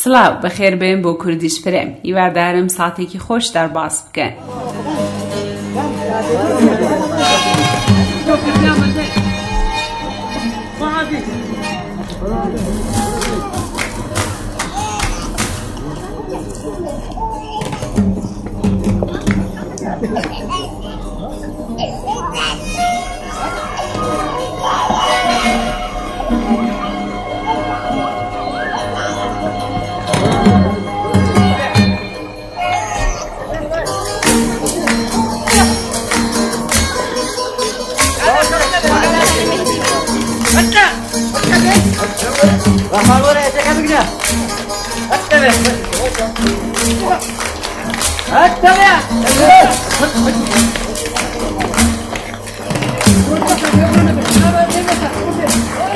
سڵاو بەخێربێن بۆ کوردیش فرێم هیوادارم ساتێکی خۆش دەرباس بکەن. Valore, czekamy gdzie? Odstawię! Odstawię! Kurwa, to nie mamy, to nie mamy, to nie mamy, to nie mamy!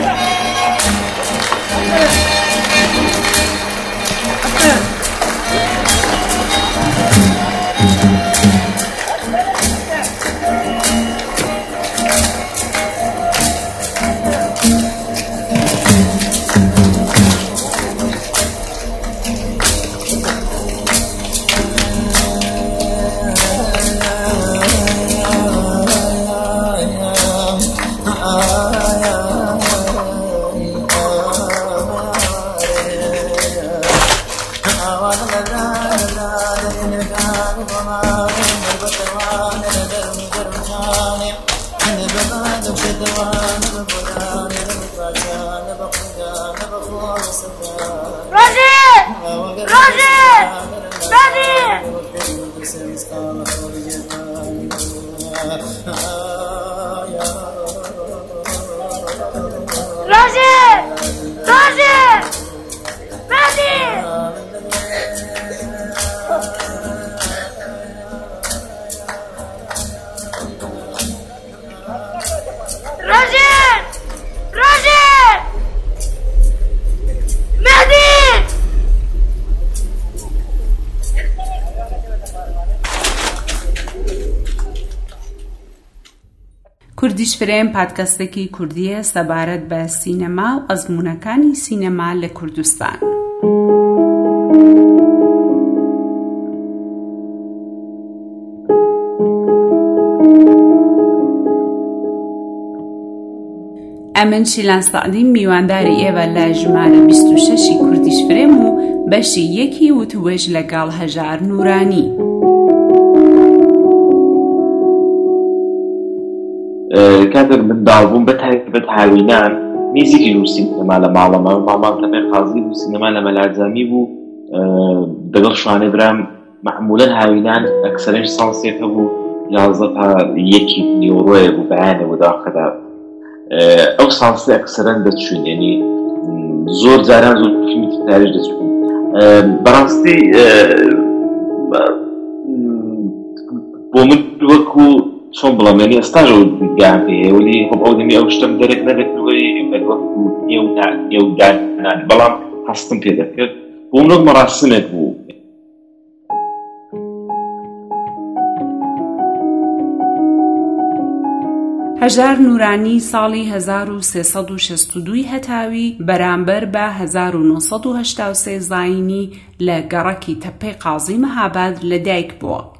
Roger! Roger! Roger! کوردیش فرێم پادکەستێکی کوردیە سەبارەت بە سینەما و ئەزمونونەکانی سینەما لە کوردستان. ئەمن شیلان سعدی میوانداری ئێوە لە ژمارە 26 کوردیش فرێم و بەشی یەکی وتوێژ لەگەڵ هەژار نورانی. کاتێک منداڵبووم بە تایبەت هاوینان میزیری و سینەما لە ماڵەمە مامان تەمێ خازی و سینەما لە مەلارزامی بوو. دەگەڵ شوانێ برام معمولەن هاوینان ئەکسەرش سانسێکە بوو. یازدە تا یەکی نیوڕۆیە بوو بەیانە بۆ داخەدا ئەو سانسی ئەکسەرەن دەچوین یعنی زۆر جاران زۆر تاریش دەچوین بەڕاستی بۆ من وەکو چۆن بڵام ینی ئێستاژ پێوەلی خۆ ئەو شتم دەرێک نەدەکەوەی وەکو نێودان بەڵام هەستم پێ دەکرد بۆ منۆک مەڕاستنێک بوو هەژار نورانی ساڵی 1362 هەتاوی بەرامبەر بە 1970 زاینی لە گەڕەکی تەپەی قازی مەهاباد لە دایک بووە.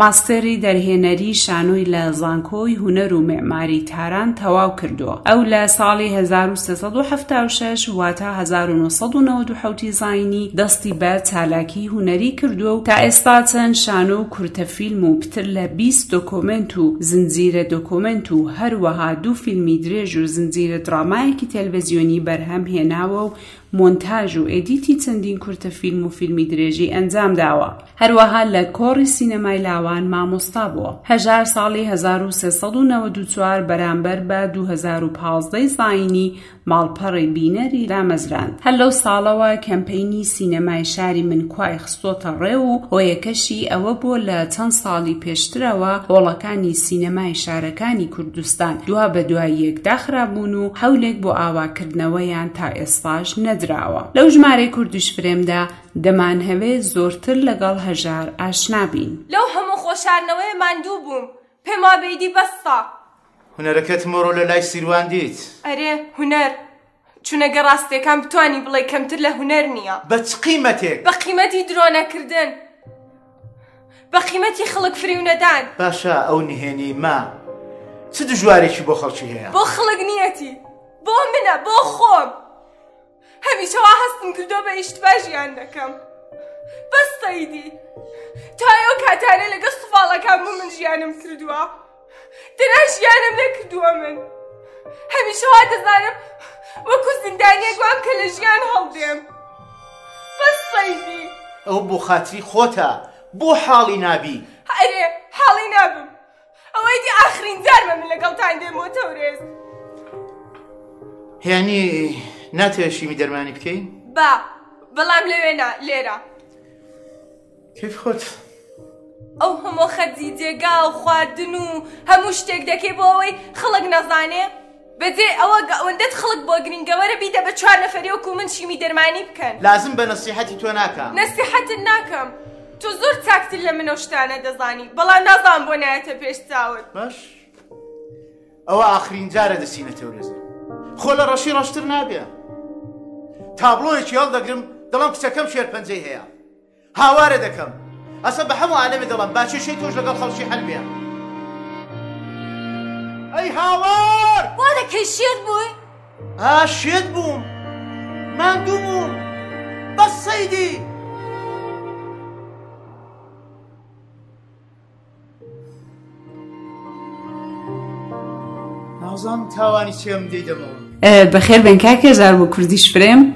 ماستەری دەرهێنەری شانۆی لە زانکۆی هوەر و معماری تاران تەواو کردووە. ئەو لە ساڵی 1976 واتە 1990 زاینی دەستی بە چالاکی هوەری کردووە و تا ئێستا چەند شانۆ و کورتەفیلم و پتر لە 20 دۆکۆمنت و زنجیرە دۆکۆمنت و هەروەها دوو فیلمی درێژ و زنجیرە درامایەکی تەلڤزیۆنی بەرهەم هێناوە و مۆنتاژ و ئێدیتی چەندین کورتە فیلم و فیلمی درێژی ئەنجام داوە. هەروەها لە کۆڕی سینەمای لاوان مامۆستا بووە. هەژار ساڵی 1394 بەرامبەر بە 2015 زاینی ماڵپەڕی بینەری رامەزران هەر لەو ساڵەوە کەمپینی سینەمای شاری من کوای خستۆتە ڕێ و هۆیەکەشی ئەوە بوو لە چەند ساڵی پێشترەوە هۆڵەکانی سینەمای شارەکانی کوردستان. دوا بە دوای یەک داخرابوون و هەولێک بۆ ئاواکردنەوەیان تا ئێستاش نەدراوە لەو ژمارەی کوردیش فرێمدا دەمان هەوێ زۆرتر لەگەڵ هەژار ئاشنابین لەو هەموو خۆشارنەوەی ماندوو بووم. پێم وابێدی بەستا. هوەرەکەت مۆڕۆ لە لای سیروان دیت. ئەرێ هوەر چونەگە ڕاستیەکان بتانی بڵێ کەمتر لە هوەر نییە. بە چ قیمەتێک؟ بە قیمەتی درۆنەکردن. بە قیمەتی خڵک فریونەدان باشە ئەو نهێنی ما. چ دژوارێکی بۆ خەڵکی هەیە؟ بۆ خڵک نیەتی. بۆ منە بۆ خۆم. هەمیشەوا هەستم کردو بە ئیشتباژیان دەکەم بەس سەیدی تا ئێوە کاتانە لەگە سوفاڵەکان بوو من ژیانم کردووە دەنا ژیانم نەکردووە من. هەمیشەوا دەزانم وەکو زیندانیەک وام کە لە ژیان هەڵدێم بەس سەیدی ئەو بۆ خاتری خۆتە بۆ حاڵی نابی. هەرێ حاڵی نابم. ئەوەی دی ئاخرین جارمە من لەگەڵتان دێمەوە تەورێز هیانی ناتێشیمی دەرمانی بکەین؟ با بەڵام لەوێنا لێرە. کەف خۆت؟ ئەو هەموو خەرجی جێگا و خواردن و هەموو شتێک دەکەی بۆ ئەوەی خەڵک نەزانێ بەجێ ئەوە ئەوەندەت خەڵک بۆ گرنگەوەرە بیدە بە چوار من شیمی دەرمانی بکەن. لازم بە نەسیحەتی تۆ ناکەم. نەسیحەتت ناکەم. تۆ زۆر چاکتر لە منە شتانە دەزانی. بەڵام نازان بۆ نایەتە پێش چاوت باش. ئەوە ئاخرین جارە دەسینە تەورێزە خۆ لە ڕەشی ڕەشتر تابلۆیەکی هەڵدەگرم دەڵم کچەکەم شێرپەنجەی هەیە هاوارە دەکەم ئەسە بە هەموو عالەمێ دەڵم باچێشەی تۆش لەگەڵ خەڵکی هەلبێ ئەی هاوار! وا دەکەی شێت بووی ها شێت بووم ماندوو بووم بەس سەیدی نازانم تاوانی چێم دەیدەمەوە بەخێر بن کاکە ژار بۆ کوردیش فرێم سلااو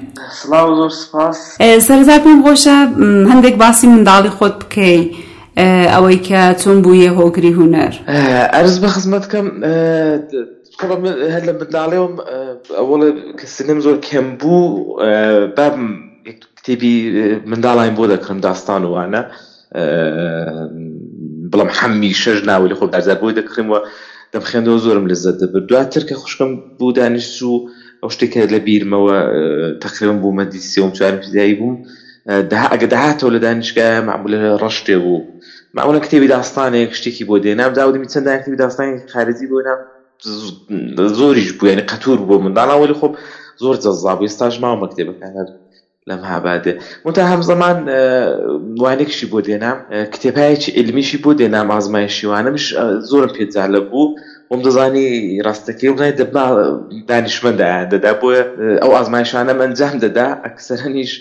زۆر سپاس سەرزا پێم خۆشە هەندێک باسی منداڵی خۆت بکەی ئەوەی کە چۆن بوویە هۆگری هوەر. ئەرز بە خزمەت کەم هەر لە منداڵێوم ئەوڵە کە سنم زۆر کەم بوو بام کتێبی منداڵین بۆ دەکڕم داستان وانە بڵام هەمی شەژ ناوەلی خۆ دازار بۆی دەکڕمەوە دەم خوێندەوە زۆرم لەزت دەبێت دواتر کە خوشکم بوو دانیشت و ئەو شتێکە لە بیرمەوە تقریبم بوو مەدیسیەوە چوارم فیزایی بووم ئەگە داهاتەوە لە دانیشگای معمولە ڕەشتێ بوو. معمولە کتێبی داستانێک شتێکی بۆ دێنام داودمی چەند کتێبی داستانی خارجی بۆ نام زۆریش بوو یعنی قەتور بۆ منداڵاوەلی خۆب زۆر جەزا بوو. ئێستاش ماوە کتێبەکان هەر لەم هابادێ منتا هەم زەمان وانێکشی بۆ دێنام کتێبایەکی علمیشی بۆ دێنام ئازمایشیوانمش زۆرم پێجالە بوو. وم دەزانی ڕاستەکەی وڵای دەبنا دانیشمەندایان دەدا بۆیە ئەو ئازمایشانەم ئەنجام دەدا ئەکسەرەنیش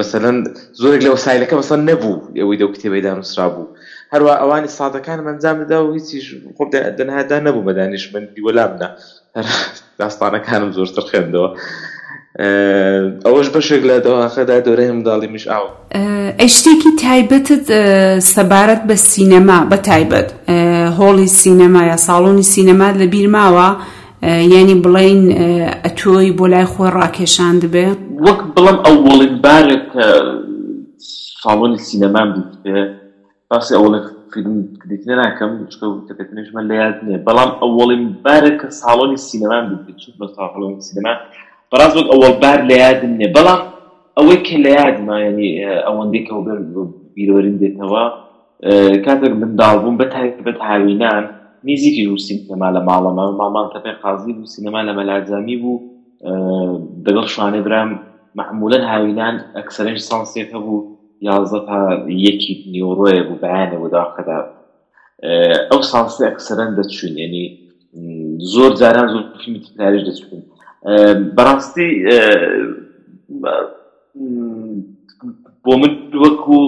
مثلەن زۆرێک لە وسایلەکە مەسەن نەبوو ئەوەی دەو کتێبەی دانووسرا بوو. هەروە ئەوانی سادەکان ئەنجام دەدا و هیچیش خۆب دەنهادا نەبوو بە دانیشمەندی وەلامدا. داستانەکانم زۆرتر خوێندەوە. ئەوەش بەشێک لە دەواخەدا دۆرەی منداڵی مش ئاو ئەی شتێکی تایبەتت سەبارەت بە سینەما بە تایبەت. هۆڵی سینەما یا ساڵۆنی سینەما لە بیرماوە ینی بڵین ئەتۆی بۆ لای خۆی ڕاکێشان دەبێ. وەک بڵم ئەوڵین بارێک ساڵۆنی سینەمان بیت باسی ئەوڵێک فیلم دیتنە ناکەم چکەتنیشمە لە یاد نییە. بەڵام ئەوڵین بارێک کە ساڵۆنی سینەمان بیت بە ساڵۆنی سینەما؟ بەڕاست وەک ئەوەڵ بار لە یادم نییە. بەڵام ئەوەی کە لە یادما ینی ئەوەندێکەوە بیرۆرین دێتەوە کاتێک منداڵ بووم بە تایبەت هاوینان نزیکی و سینەما لە ماڵەمە مامان تەپێ قازی بوو سینەما لە مەلاجامی بوو. دەگەڵ شوانێ برام معمولەن هاوینان ئەکسەرنج سانسێکە بوو یازدە تا یەکی نیۆڕۆیە بوو بەیانە بۆ داخەدا ئەو سانسی ئەکسەرەن دەچوون ینی زۆر جاران زۆر فیلمی تکراریش دەچوون. بەڕاستی بۆ من وەکو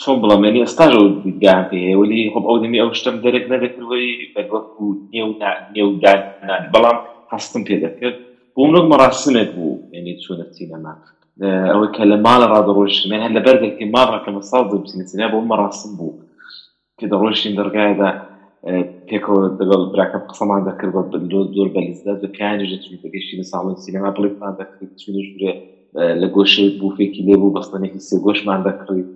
چۆن بڵامێنی ئێستاژ دیدگان پێ هەیە ولی خۆب ئەو دەمی ئەو شتم دەرێک نەدەکردەوەی بەوەکو نێودان بەڵام هەستم پێ دەکرد. بۆ منۆک مەڕاستنێک بوو ینی چوونە سینەما ئەوەی کە لە ماڵە ڕادڕۆشتمێن هەر لە بەردێکی ماڕەکەمە ساڵ بچینە بۆ مەڕاستم بوو. کە دەڕۆشتین دەرگایدا پێکەوە دەگەڵ براکە قسەمان دەکرد بە زۆر بەلیزدات بە پیانیش دەچوی بەگەشتی لە ساڵی سینەما بڵێمان دەکرد چونش برێ لە گۆشەی بوفێکی لێبوو بەستنێکی سێ گۆشمان دەکڕیت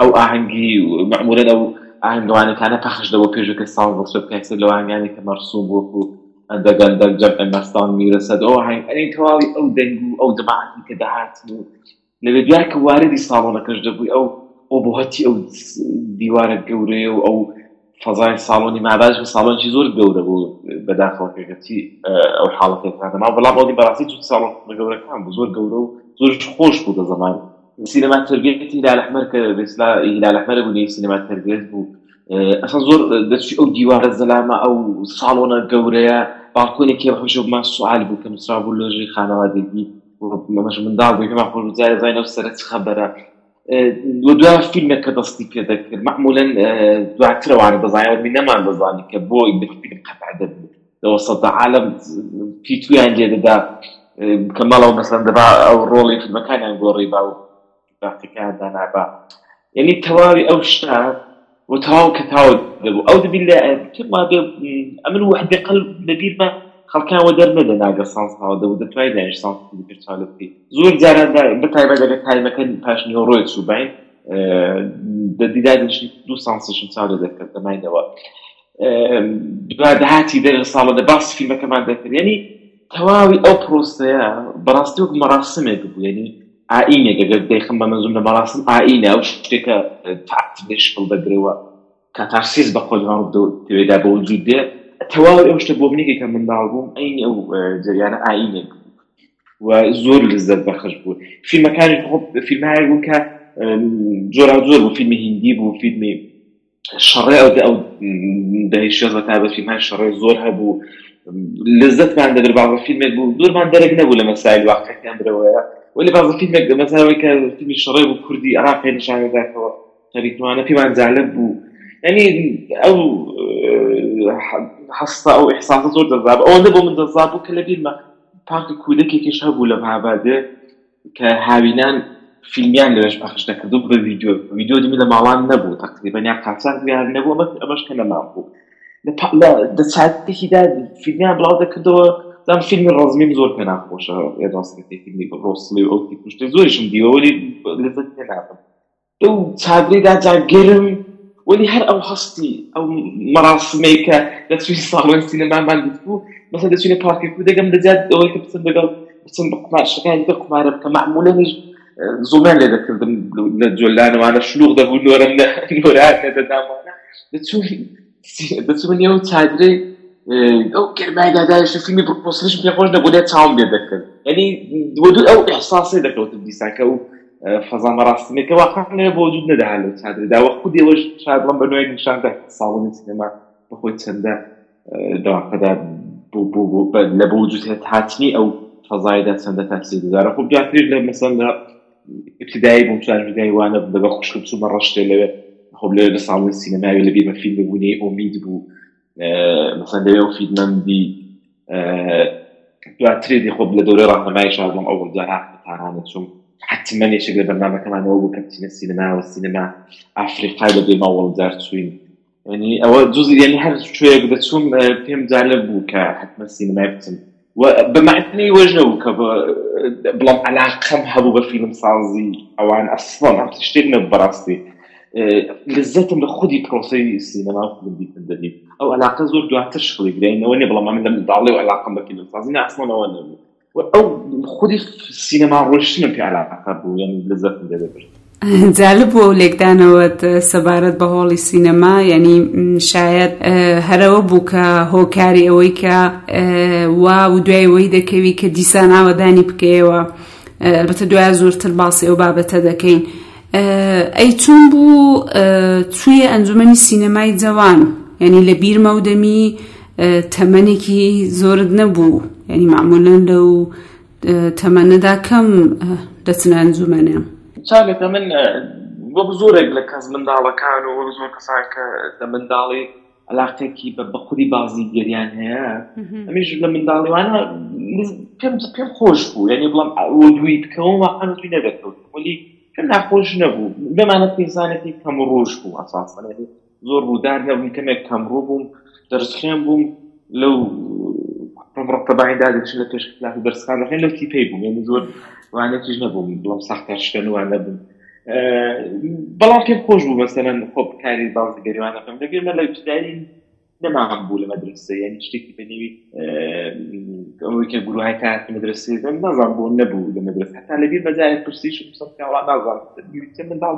ئەو ئاهەنگی معمولە ئەو ئاهنگوانەکانە پەخشدەوە پێشەکە ساڵ بەسە پێکسە لەو ئاهنگانی کە مەرسوم بۆکو ئەندەگەندە جەم ئەمەستان میرەسەد ئەو هەنگ تەواوی ئەو دەنگ و ئەو دەماعاتی کە دەهات و لەوێ دوای کە واردی ساڵۆنەکەش دەبووی ئەو ئەو بۆ هەتی ئەو دیوارە گەورەیە و ئەو فەزای ساڵۆنی ماداش ساڵۆنی زۆر گەورە بوو بەداخەوەکەتی ئەو حاڵەتێکاتەما بەڵام ئەوی بەڕاستی چ ساڵ گەورەکان بوو زۆر گەورە و زۆر خۆش بوو دە زمان. سینما تربێتی هلال ئەحمەر کە بسلا هلال ئەحمەر بوونی سینما تربێت بوو. ئەسا زۆر دەچی ئەو دیوارە زەلامە ئەو ساڵۆنە گەورەیە. باڵکۆنێکی هەمیشە بمان سوال بوو کە مسرا بوو لۆژی خانەوادگی. مەش منداڵ بووی پێما خۆش جارە زای نەو سەرەت خەبەرە. دو فیلمێک کە دەستی پێ دەکرد. معمولەن دواترەوانە دەزانەوە می نەمان دەزانی کە بۆ فیلم قەتع دەبێت لەوە سەدا عالم پیتویان لێ دەدا کە مەڵەوە مەسەن دەبا ئەو ڕۆڵی فیلمەکانیان گۆڕی با و باقیەکان دانابا یعنی تەواوی ئەو شتا وتاو كتاو أو بالله كما امن واحد قلب لبير ما خەڵکان وە دەرنەدە ناگە سانسەوە دە دەتوای داش سانس پرچالتی زۆر جاران بەتایبە دەگە تایمەکە پاشنی ڕۆی سوبین دەدیدادنشی دوو سانسشم چاو دەکرد دەماینەوە داهاتی دەر ساڵە دە باس فیلمەکەمان دەکرد. ینی تەواوی ئەو پرۆستەیە بەڕاستی وەک مەراسمێک بوو. ینی ئاینێک ئەگەر دەیخم بە مەزوم لە مەراسم ئاینە ئەو شتێکە تاعتش پڵ دەگرەوە کاتارسیز بە خۆلمان تێدا بە وجود دێت تەواو ئەو شتە بۆ منێکی کە منداڵ بووم ئەین ئەو جریانە ئاینێک و زۆر لەزت بەخش بوو فیلمەکانی فیلمهای بوو کە جۆرا زۆر بوو فیلمی هندی بوو فیلمی شەڕێ ئەو ئەو دەهێشێز بە تابەت فیلمهای شەڕێ زۆر هەبوو لەزتمان دەبر بازە فیلمێک بوو زۆرمان دەرەک نەبوو لە مەسایل واقعەکان برەوەیە ولی بازە فیلمێک مەساوی کە فیلمی شەڕێ بوو کوردی عراقی نیشانەداکەوە خەریکوانە پێمان جالب بوو يعني ئەو هەستا ئەو احساس زۆر دەزاب ئەوەندە بۆ من دەزاب بوو کە لە بیرمە پاکی کودەکێکیش هەبوو لە مابادێ کە هاوینان فیلمیان لەش پەخش دەکردو بە ویددیو ویددیو دیمی لە ماڵان نەبوو تقریبان یا قاچان دیار نەبوو ئەمەش کە نەمان بوو دەچاتێکیدا فیلمیان بڵاو دەکردەوە دام فیلمی ڕزمیم زۆر پێ ناخۆشە ڕاستی فیلمی ڕۆسلی ئەو پشتی زۆریشم دیوەوەی لەزت پێ نابم ئەو چادریدا جا گرم ولی هەر ئەو هەستی ئەو مەراسمەی کە دەچوی ساڵۆن سینەمامان بوو مەسە دەچینە پارکی کو دەگەم دەجات ئەوەی کە بچم دەگەڵ بچم بە قماشەکانی دە قمارە بکە معمولەنیش زۆمان لێ دەکردم لە جۆلانەوانە شلوغ دەبوو نۆرم نۆران دەدامانە دەچوە نێو چادرەی ئەو گرمایدادایش فیلمی پرۆسش پێ خۆش نەبوو لێ چاوم لێ دەکرد ینی دوو ئەو احساسی دەکەوتم دیساکە و فەزان ڕاستنێکە واقعە بۆ وجود نەداها لە چادرداوە خودیەوەش شادڵم بە نوێی نیشاندا ساڵی سینەما بەخۆی چەندە داواقەدا لە بۆ وجود هێت هاتنی ئەو فەزایدا چەندە تاسی دەدارە خۆ جاتر لە مەسەن لە ابتدایی بووم چاردای وانە دەبە خوشکم چوومە ڕشتێ لەوێ. خۆ لێ لە ساڵی سینەماوی لە بیمە فیلم ببوونی ئۆمید بوو. مەسەن لەوێ و فیلمەم بی دواترێ خۆ لە دەورەی ڕاهنمای شادڵم ئەو جارا تارانە چوم حتما یەکێک لە بەرنامەکەمانەوە بوو کەچینە سینەما و سینەما ئافریقای لە بێ ماوەڵدار چوین ینی ئەوە جزی یعنی هەر شوەیەک دەچوم پێم جالب بوو کە حتممە سینەمای بچم. بەمعنی وەژە و کە بڵام علاقەم هەبوو بە فیلم سازی ئەوان ئەسڵان ئەم شتێک نە بەڕاستی. لەزەتم لە خودی پرۆسی سینەما دیتن دەبیت ئەو علاقە زۆر دواتر شخڵی گرینەوە نیە بڵام من لە منداڵی و علاقم بە فیلم سازی ناسمانەوە نەبوو. ئەو خودی سینەما ڕۆشتنم پێ علاقە بوو یعنی لەزەت دەبێت جالب بوو لێکدانەوەت سەبارەت بە هۆڵی سینەما ینی شاید هەرەوە بوو کە هۆکاری ئەوەی کە وا و دوایەوەی دەکەوی کە دیسان ئاوەدانی بکەیەوە. البەتە دوای زۆرتر باسی ئەو بابەتە دەکەین. ئەی چون بوو توی ئەنجومی سینەمای جوان ینی لە بیرمە تەمەنێکی زۆرت نەبوو. ینی معمولەن لەو تەمەنەدا کەم دەچنە ئەنجومەنێ. چاگەتە من بۆ زۆرێک لە کەس منداڵەکان و زۆر کەسان کە لە منداڵی علاقێکی بە بەخودی بازی گەریان هەیە. ئەمیش لە منداڵیوانە پێم پێم خۆش بوو. یعنی بڵام دوی بکەوە واقعا توی نەدەکەوت ولی پێم ناخۆش نەبوو. بمانە پێزانێتی کەم ڕۆژ بوو ئەساسان زۆر ڕوودار نەبووم کەمێک کەمڕوو بووم. دەرسخیان بووم لەو ڕقتەبایندا دەچن لە پێش لا دەرسخان لەخێن لەو تی پێی بووم زۆر وانەتیش نەبووم بڵام ساختار شتەنوان نەبووم. بەڵام پێم خۆش بوو مەسەەن خۆب کاری بازی گەریوانەکەم دەگەر لە لەبتداری نەماغم بوو لە مەدرسە یعنی شتێکی بەنێوی ئەوکە گروهای کاتی مدرسێدەم نازان بۆ نەبوو لە مدرس هەتا لەبیر بەجارێت پرسیش سەڵ نازان من داڵ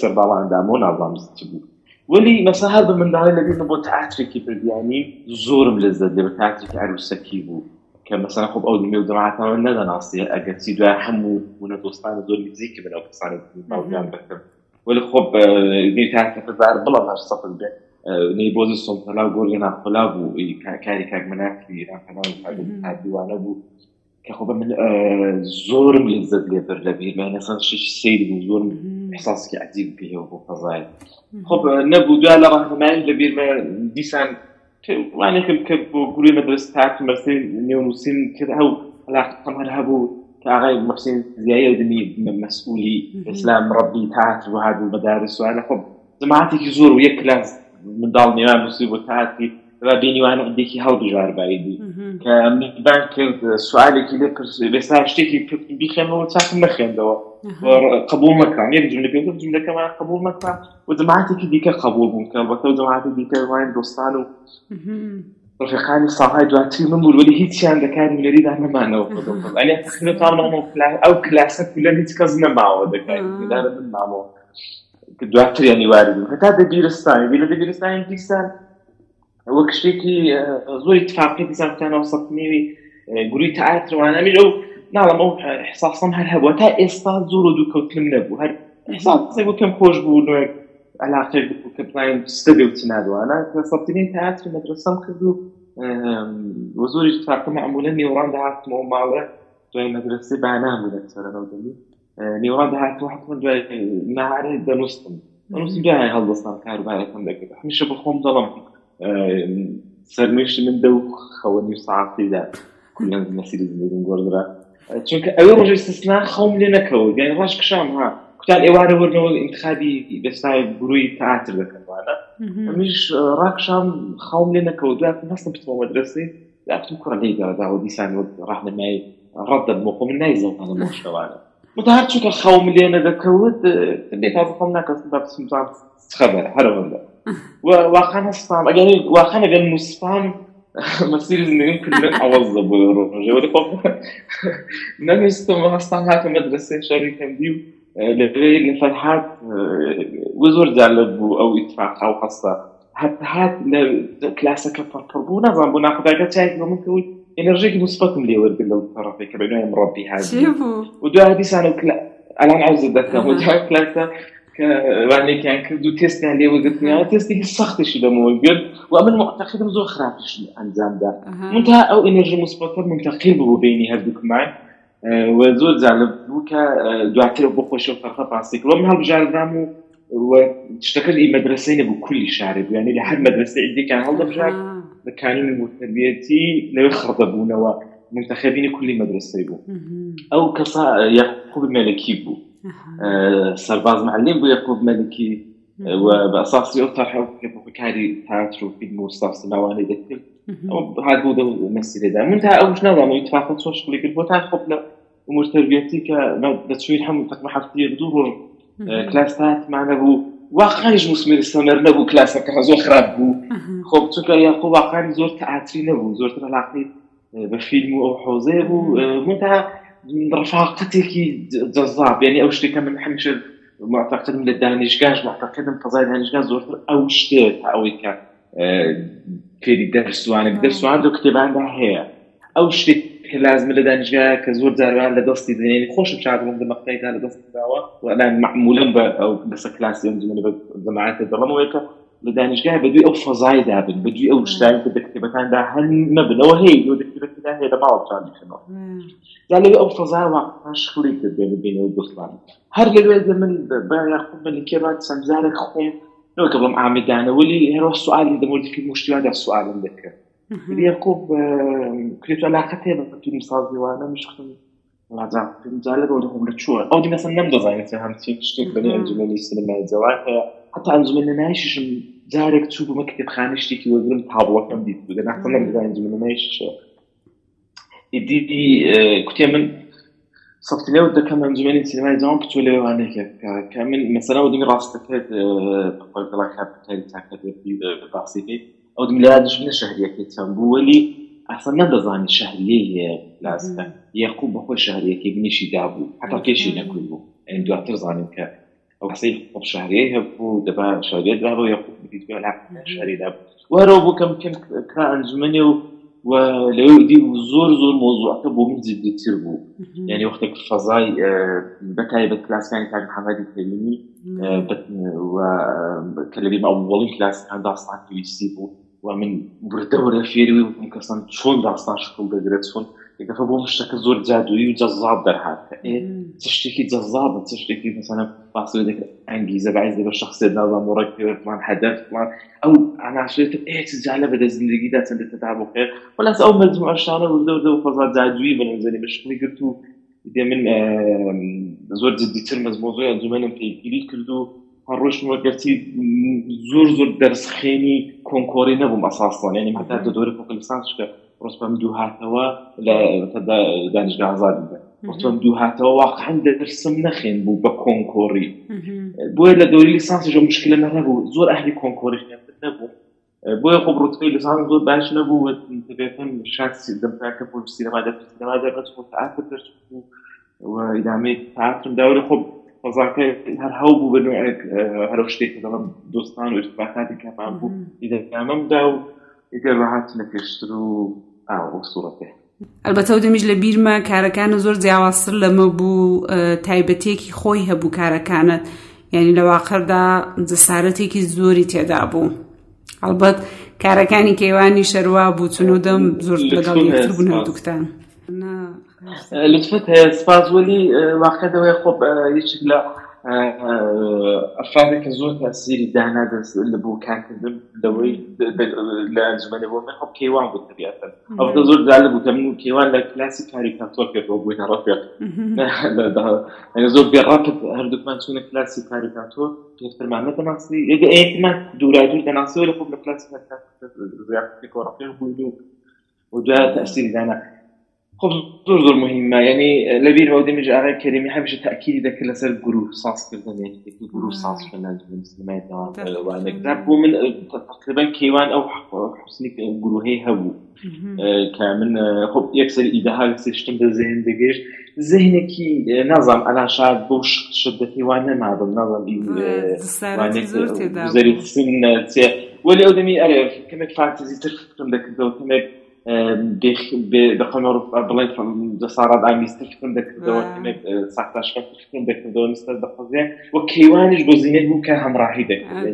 سەر باڵاندام و نازانست بوو. ولی مەسا هەر بە منداڵی لەبیێن بۆ تاعاتێکی بردیانی زۆرم لەزت لێ بە تاعاتێکی عروسەکی بوو کە مەسەن خۆ ئەو دمێ و دەماتەوە نەدەناسی ئەگەر چی دوای هەموو بوونە دۆستانە زۆر نزیکی بنەوە کەسانی باویان بکرد ولی خۆ تاعاتەکەدار بڵە هەر سەفر بێ نەی بۆزی سۆمتەلا و گۆرگە ناخۆلا بوو کاری کاک مناکی ڕانکەناوانە بوو کە خۆ من زۆرم لەزت لێ بەر لە بیر مەسەن شش سەیری بوو زۆرم احساسێکی عجیب پێەوە بۆ فەزای خب نەبوو دوای لە ڕاهنمایی لە بیر دیسان وانێکم کرد بۆ گوری مەدرس تاک مەرسی نێونووسین کرد هەو علاقم هەر هەبوو كاغاي محسن زيايا دمي مسؤولي. إسلام ربي تاعت وهذا المدارس. وأنا خب جماعتي زور ويا كلاس. من دال نيوان مصيبة تاعتي بینی وانە ئەندێکی هەڵبژار بایدی کە بان کرد سوالێکی لێ بێستا شتێکی بیخێنەوە چاکم نەخێندەوە قبول مەکان یەک جملە پێ جملەکەمان قبول مەکان و جماعتێکی دیکە قبول بوون کە بەتە جماعتی دیکە وان دۆستان و ڕفقانی ساهای دواتری من بوو ولی هیچیان دەکاری ملەریدا نەمانەوە ئەو کلاسە لە هیچ کەس نەماوە دەکات من مامەوە دواتر ینی واری بوو. هەتا دە بیرستانی لە دەبیرستانی دیسان وەک شتێکی زۆری اتفاقی دیسانکانەوە سەنیوی گوری تەعاتروانەمی لەو ناڵم ئەو حساسم هەر هەبووە تا ئێستا زۆر و دووکەوتم نەبوو هەر حساسی بۆ کەم خۆش بوو نوێک علاقەی بوو کە پلاین ستەبێ و چنادوانە سەبتنی تەعاتر مەدرسەم کرد و وە زۆری اتفاقە معمولە نێوڕان داهاتمەوە ماڵە دوای مەدرسێ بانام بوو لەسەرەوە دەمی نێوڕان داهاتوە حتمما دوای نهارێ دەنووسم دەنووسم دوای هەڵدەستان کاروبارەکەم دەکرد هەمیشە بخۆم دەڵم من دە و خەوەنی ساعتیدا کولیان مەسیری زندگیم گۆڕدرا چونکە ئەوە ڕۆژی سسنا خەوم لێ نەکەوت یان ڕاش کشام ها کوتان ئێوارە وەرنەوە انتخابی بێستای گروی تەاتر دەکەوانە ئەمیش ڕاکشام خەوم لێ نەکەوت دواتم هەستم بتەوە مەدرسی دافتم کوڕ لێدادا دیسان ڕاهنمای ڕەت دەبمەخۆ من نایزەوتانە مۆشتەوانە متهر چونکە خەوم لێ نەدەکەوت بێت خۆم ناکەس بەسم خبر هەرەوەدا واقعا هستم. اگر واقعا اگر نوسفم مسیر زندگی کلی عوض بوده رو ولی خب. نمیستم هستم حتی مدرسه شریکم دیو لغاية لفتحات وزور جالب أو اتفاق أو قصة حتى هات لكلاسة كفر بو نظام بو ناخذ حاجة شايف ممكن انرجيك مثبت ملي ورد لو طرفي كبنوي مربي هذه ودو هذه كلا الان عاوز اتذكر ودو كلاسة وانێکیان کرد و تستیان لێوە گرتنیان تستێکی سەختشی لەمەوە گرت و من معتقدم زۆر خراپش ئەنجامدا من تا ئەو ئەنرژی مثبتە منتەقیل بوو بینی هەردووکمان و زۆر جالب بوو کە دواتر بۆ خۆشە فەرخە پاسی کرد من هەڵبژاردام و شتەکە لی مەدرسەی نەبوو کولی شارێ بوویانی لە هەر مەدرسە ئیدێکان هەڵدەبژار بە کانونی متربیەتی لەوێ خڕدە بوونەوە منتەخەبینی کولی مەدرسەی بوو بوو سرباز معلم بو يعقوب ملكي وباساس يطرح كاري تياتر وفيلم وستاف سماواني ذكر هذا هو المسيرة ده من تا أوش نظام يتفاقد سوش كل كل بوتا خبنا أمور تربيتي كتشوير هم تقمع حفتي بدور كلاسات معنا بو واقعا مسمير استمر نبو كلاس كان زور خراب بو. خب چونکە یاقوب واقعا زۆر تەعاتری نەبوو زۆرتر علاقی بە فیلم و ئەو حوزێ بوو منتها رفاقتێکی جەزاب ینی ئەو شتێکە من هەمیشە معتقدم لە دانیشگاش معتقدم فەزای دانیشگا زۆرتر ئەو شتێت تا ئەوەی کە فێری دەرسوانە دەرسوان دو کتێباندا هەیە ئەو شتێک کە لازمە لە دانیشگا کە زۆر جاروان لە دەستی دێنی خۆشم شادم دەمەقیدا لە دەستی داوە وەلان معمولم بە ئەو بەسە کلاسی جماعاتە دەڵمەوەیکە لە دانیشگای بەدوی ئەو فەزای دابن بەدوی ئەو شتانی کە دەکتێبەکاندا هەن ماوەتان بکەنەوە یا لەوێ ئەو فەزای واقعا شخڵی کرد بێنە بینەوە دۆستان هەر لەوێ من بڵم ئامدانە ولی هێرۆ سوالی دەمەردی مشتیوادا سوالم دەکرد یاقوب کرێت علاقەت هەیە بە توی سازیوانە مشختم جالب بۆ لەخۆم لە چووە ئەو دی مەسن نەمدەزانێت هەمچین شتێک بەنی ئەنجومەنی سینەمای جەوات هەیە حتا ئەنجومەن نایششم جارێک چوو بوومە کتێبخانە شتێکی وەگرم تابڵەکەم دیت بگە ناخە نەمدەزان ئەنجومەن نایششە دیدی کوتێ من سەفتلێ دەکەم ئەنجومەنی سینەمای جوان بچوو لێوانێکە کە من مەسەلا و دمی ڕاستەکەت بەڵا کارکاری تاکەت باسی ئەو دم لە دژمنە شهریەکەی چەند بوو وەلی ئەسە نەدەزانی شهریە لازمە یەقوب بەخۆی شهریەکەی بنیشی دابوو حتا کێشی نەکوی بوو دواتر زانم کە ئەو قسەی خۆ شهرەیە هەبوو دەبا شارێت دابوو کردیت بێ لە شەریدا وەرەوە بۆ کەم کەم کرا ئەنجومنێ و ولو دي زور زور موضوع كبو من زيد تربو يعني وقتك فضاي بكاي بكلاس يعني تاع محمد الكريمي وكلمي اولي كلاس عند اصلا في سيبو ومن بردور الفيري ومكسن شون داستان شكل بغرتون پێویستی بوو و من بردەوەرە فێری و کەسان چۆن داستان شکڵ دەگرێت چۆن یەکەفە بۆ شتەکە زۆر جادووی و جەزاب دەرهات چ شتێکی جەزابە چ شتێکی مثلا باسی دەکرێت ئەنگیزە بەعیز دەبە شخصێت داوام ڕێکمان هەدەفمان ئەو ئاناشێت ئێت جالە بەدە زندگیدا چەندە تەدا بۆ خێر وەلاس ئەو مەجموعشانە وردە و فەزا جادووی بنزەنی بەشکلی گرت و دێ من زۆر جدیتر مەزمۆزۆی ئەنجومەنم پێگیری کرد و ڕۆشن وەگەرتی زۆر زۆر دەرسخێنی کۆنکۆری نەبووم ئەساسان ینی هەتا دۆری فۆکلیسانسکە ڕستم دوو هاتەوە لە دانیشگا ئازادی ڕستم دوو هاتەوە واقعا دەرسم نەخێن بوو بە کۆنکۆری بۆیە لە دەوری لیسانسژە مشکلە نەبوو زۆر ئەهلی کۆنکۆری نەبوو. بۆیە خۆ ڕوتبەی لەسان زۆر باش نەبوو. دەبێتن شانسی دەمتاکە بۆ سینەما دەما دەبێت تەاتر دەرس و ئیدامەی تاترم داوری خۆ فەزاکە هەر هەو بوو بن هەر شتێک دەڵم دۆستان و ارتباطاتی کەمان بوو. ئیدەمەمدا و ئیگەر ڕاهات لە پێشتر و ئاو سوورەتێ ئەلبەتە و دەمیش لە بیرمە کارەکانە زۆر جیاوازتر لەمە بوو تایبەتێکی خۆی هەبوو کارەکانت. یعنی لە واقعدا جسارەتێکی زۆری تێدا بوو. ئەلبەت کارەکانی کێوانی شەروا بوو چون و دەم زۆر یەکتر بوون هەردووکتان لطفت هەیە سپاس. وەلی واقعەوەی خۆب هیچ لە ئەفرادێکە زۆر تاسیری دانا دەست لە بۆ کارکردن لەوەی لە ئەنجمەنە بۆ من خۆ کێوان بوو تبیاتن ئەو زۆر جالە بوو من کێوان لە کلاسی کاریکاتۆر پێەوە بووین ڕۆپێت زۆر بێڕاپت هەردووکمان چونە کلاسی کاریکاتۆر پێفترمانە دەناسی ئێگە ئەیتمان دوورادور دەناسیەوە لە خۆ لە کلاسی ڕۆپێ بووین و جا تأثیری دانا خب زۆر زۆر مهمە ینی لەبیر ئەو دەمیژ ئاغای کەریمی هەمیشە تاکیری دەکرد لەسەر گروه سازکردن گروه ساز بۆ من تقریبا کێوان ئەو حسنی گروهەی هەبوو کە من خب یەکسەر ئیدەها سشتم بە زێن دەگەشت زێنێکی نازام ئەلا شاد بۆ شدەتیوان نەمادم نازم زەری وەلی ئەو دەمی ئەرێ کەمێک فانتزی تر فکرم کەمێک بەقەمە بڵێن دەسارات ئامیسترکردن دەکردەوە ساختاشکردن دەکردەوە نستەر دەخەزێ وە کەیوانش بۆ زیینێت بوو کە هەمڕاهی دەکرد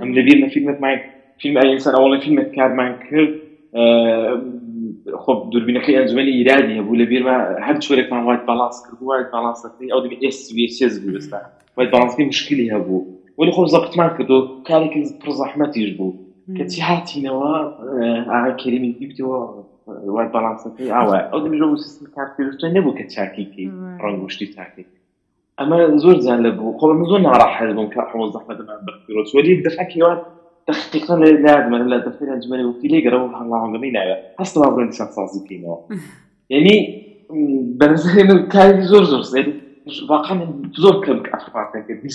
ئەم لەبیر مە فیلمت مای فیلم ئەینسان ئەوڵە فیلمت کارمان کرد خب دوربینەکەی ئەنجومی ئیرادی هەبوو لە بیرمە هەر چۆرێکمان وایت بالاس کرد وایت باڵاسەکەی ئەو دەبێت ئێسس بوو. بستا وایت باڵاسی مشکلی هەبوو ولی خۆ زەبتمان کردو کارێکی پڕ زەحمەتیش بوو کەچی هاتینەوە ئاگا کەریمی دیبتەوە وای بەڵانسەکەی ئاوە ئەو دەمیژە سیستم کارپێویستە نەبوو کە چاکیکی ڕنگشتی تاکی ئەمە زۆر زیان لە بوو خۆ من زۆر ناڕاحەت بووم کە حمۆ زەحمەتمان بەخیرۆت وەلی دەفەکیوان دقیقا لە لادمە لە دەفتەر ئەنجمەری وەکی لێ گەرەوە هەڵاوەندەمەی ناوێت. هەستە با بڕێن سازی بکەینەوە یعنی بەنظری من کاری زۆر زۆر واقعا زۆر کەم ئەفراتێکە دی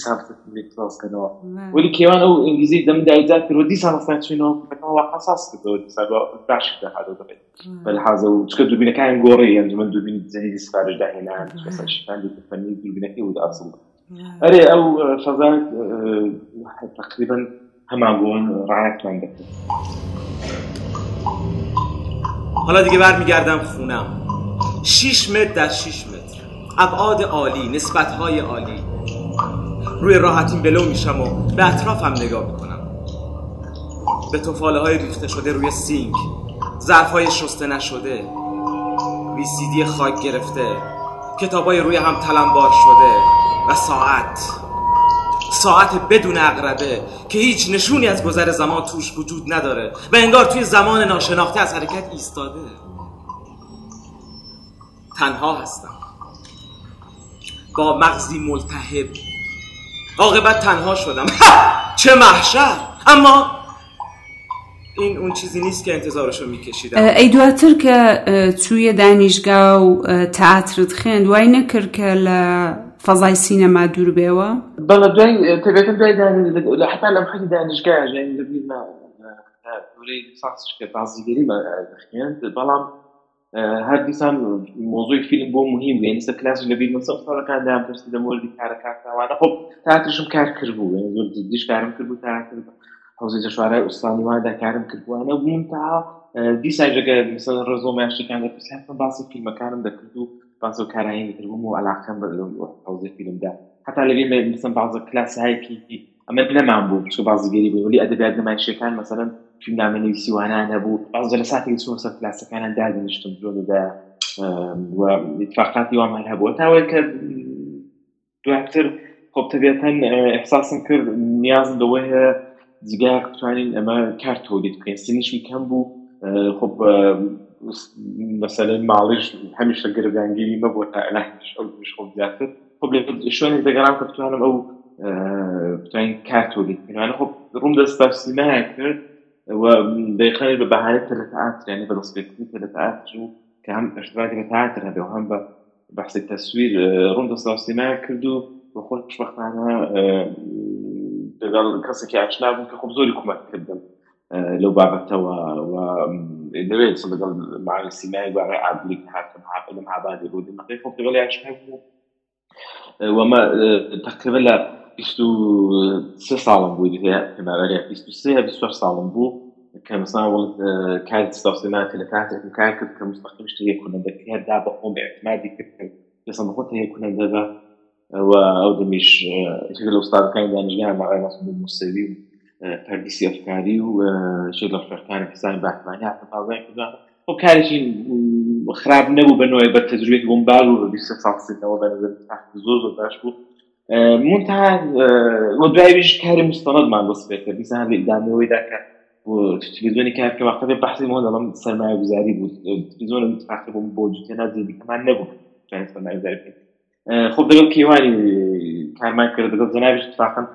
سازکەنەوە ولی کێوان ئەو ئینگلیزی دەم دایجات کرد دی ساڵستان چینەوە واقع ساز کردەوە باشی دەهاتەوە دەبێت بەلحاز و چکە دوبینەکان گۆڕی ئەنجمن دوبینی زەنی سپارش داهێنان شیفان فەنی دوبینەکەی و ئاسڵ ئەرێ ئەو فەزان تقریبا هەمان بوون ڕایەتمان دەکرد حالا دیگه برمیگردم خونم. 6 متر در 6 متر. ابعاد عالی نسبت های عالی. روی راحتیم بلو میشم و به اطرافم نگاه می‌کنم. به توفاله های ریخته شده روی سینک. ظرف های شسته نشده. ویسیدی خاک گرفته. کتاب های روی هم تلمبار شده. و ساعت. ساعت بدون عقربه که هیچ نشونی از گذر زمان توش وجود نداره و انگار توی زمان ناشناخته از حرکت ایستاده. تنها هستم. با مغزی ملتهب. عاقبت تنها شدم. چه محشر! اما این اون چیزی نیست که انتظارشو میکشیدم. ئەی دواتر کە چوویە دانیشگا و تەاترت خوێن دوای نەکرد کە لە فەزای سینەما دوور بێەوە بەڵە دوای تەبێتم دوای حتا لەم خەری دانیشگا دوورەی ساسکە تازیگەری خوێن بەڵام هەر دیسان مۆزۆی فیلم بۆ مهم بوو یعنی کلاس لە بیر مەسەڵەکان دام پرسی لە مۆردی کارەکانتاوانە خۆ تاترشم کار کرد بوو زۆر دیش کارم کرد بوو تاکرد حوزی جەشوارای ئوستانی وایدا کارم کردوانە بوون تا دیساژەگە مثل ڕزۆماشتەکان دەپرسیان باسی فیلمەکانم دەکرد و باز و کارایی کردبووم و علاقەم بە حوزی فیلمدا حتا لەگەی مثل بازە کلاسایکی ئەمە بنەمان بوو چ بازیگەری بوو ولی ئەدەبیات نمایشەکان مثلا فیلمنامه نویسی و هنه بود از جلساتی که سوسا کلاسیک هنه در نشتم جون ده و اتفاقاتی و عمل هبوت اول که دواتر خب طبیعتا احساسم کرد نیاز دوه زیگه توانین اما کار تولید بکەین سنیشی میکن بو خب مثلا ماڵیش هەمیشە گرگانگیری مەبوو تا ئەلاش خب زیاتر خب لە شوێنێک دەگەرام تو هنم او بتوانی کار تولید بکەین یعنی خب ڕوم دەست بەسینە کرد و دەیخەنی بە بەهانەی تەلەتەعاتر ینی بە دەستپێکردنی تەلەتەعاتر و کە هەم اشتراکی بە تەعاتر هەبێ و هەم بە بەحسی تەسویر ڕوم دەستا سینەیە کرد و بە خۆ خوشبختانە لەگەڵ کەسێکی ئاشنا بوون کە خۆم زۆری کومەک کردم لەو بابەتەوە دەوێت لەگەڵ معلی سیمای باڕێ عادلی هاتم لەم هابادی ڕوودی مەقی خۆ لەگەڵ ئاشنا بوو وەمە تقریبا لە بیست و سێ ساڵم بووی هەیە بیست و سێ بیست ساڵم بوو کە مثلا کاری ستاسینا لە کاتێک کار کرد کە مستقیم شتێک کوونەدەکە دا بە خۆم اعتمادی کرد لەسەر بەخۆت هەیە کوونەدەدا و ئەو دەمیش لە ئوستادەکانی دانیژیان ماڕای ناس موسەوی و پەردیسی ئەفکاری و شێک لە فەرکانی حسانی باکمانی تازای کردوان خۆ کارێکی خراپ نەبوو بنەوەی بە تەجروێت بۆم باڵ و بیست ساڵسیەوە بە نظر زۆر زۆر باش بوو. منتها ودرايش كاري مستند مع بسبيت بيسان هذه قدام هو ذاك تلفزيوني كان كما قبل بحثي مو لما سرمایه گذاری بود. تلفزیون متفاخر بود بود که نزدیک کمان نبود چند سرمایه گذاری خب دقیق کیوانی کارمان کرد. دقیق زنابش اتفاقا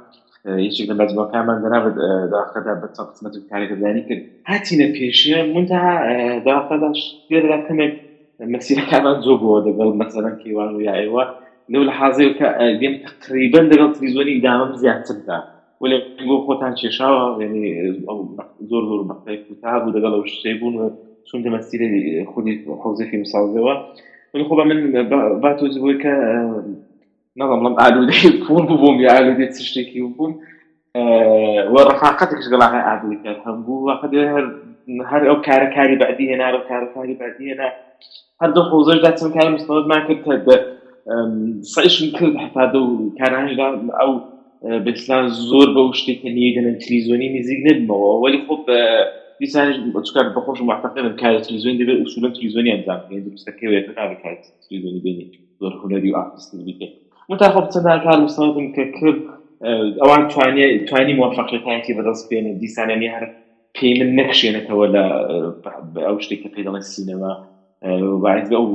یشک لە بەجبەکە کامان دەناوە داخەدا بە چەند قسمەت کارێکەدانی کرد. هاتیینە پێشە منتها داخەدا شتێ دەکەمێک مەسیرەکانان زۆ بۆ دەگەڵ مەسەرەن کیوان و یاەوە لەو لە حازەکە دێن تقریبن لەگەڵ تریزۆنی دامەم زیاتردا ولی بۆ خۆتان کێشاوە ینی زۆر زۆر بەقی کوتاب و لەگەڵ ئەو شتەی بوون چون دەمەسیری خودی حوزەکی مساڵەوە ولی خۆ من با تۆز بووی کە نەڵم لەم ئالودەی پون بووم یا ئالودێت چ شتێکی بووم وەڕفاقەتێکش گەڵاقی ئالودی کرد. هەمبوو وەخت هەر هەر ئەو کارەکاری بەعدی هێنا و کارەکاری بەعدی هێنا هەردوو حوزەشدا چەند کاری مستەوەمان کرد کە سایشم کرد حتادە و کارانیدا ئەو بسلان زۆر بە شتێکە نیگەنە تلیزۆنی نزیک نبمەوە وەلی خۆ دیسانش چکار بەخۆش معتقدم کار تلیزۆن دەبێت ئوسولە تلیزۆنی ئەنجام دروستەکەوێت نابێت کار تلیزۆنی بینی. زۆر هوەری و ئارتیستی بیکە متاخب چەند کار مستەوەم کە کرد ئەوان توانێ توانی موفقیەتایەتی بەدەست بێنە دیسانانی هەر پێی من نەکشێنێتەوە لە ئەو شتێککە پێ دەڵێن سینەما. باید ئەو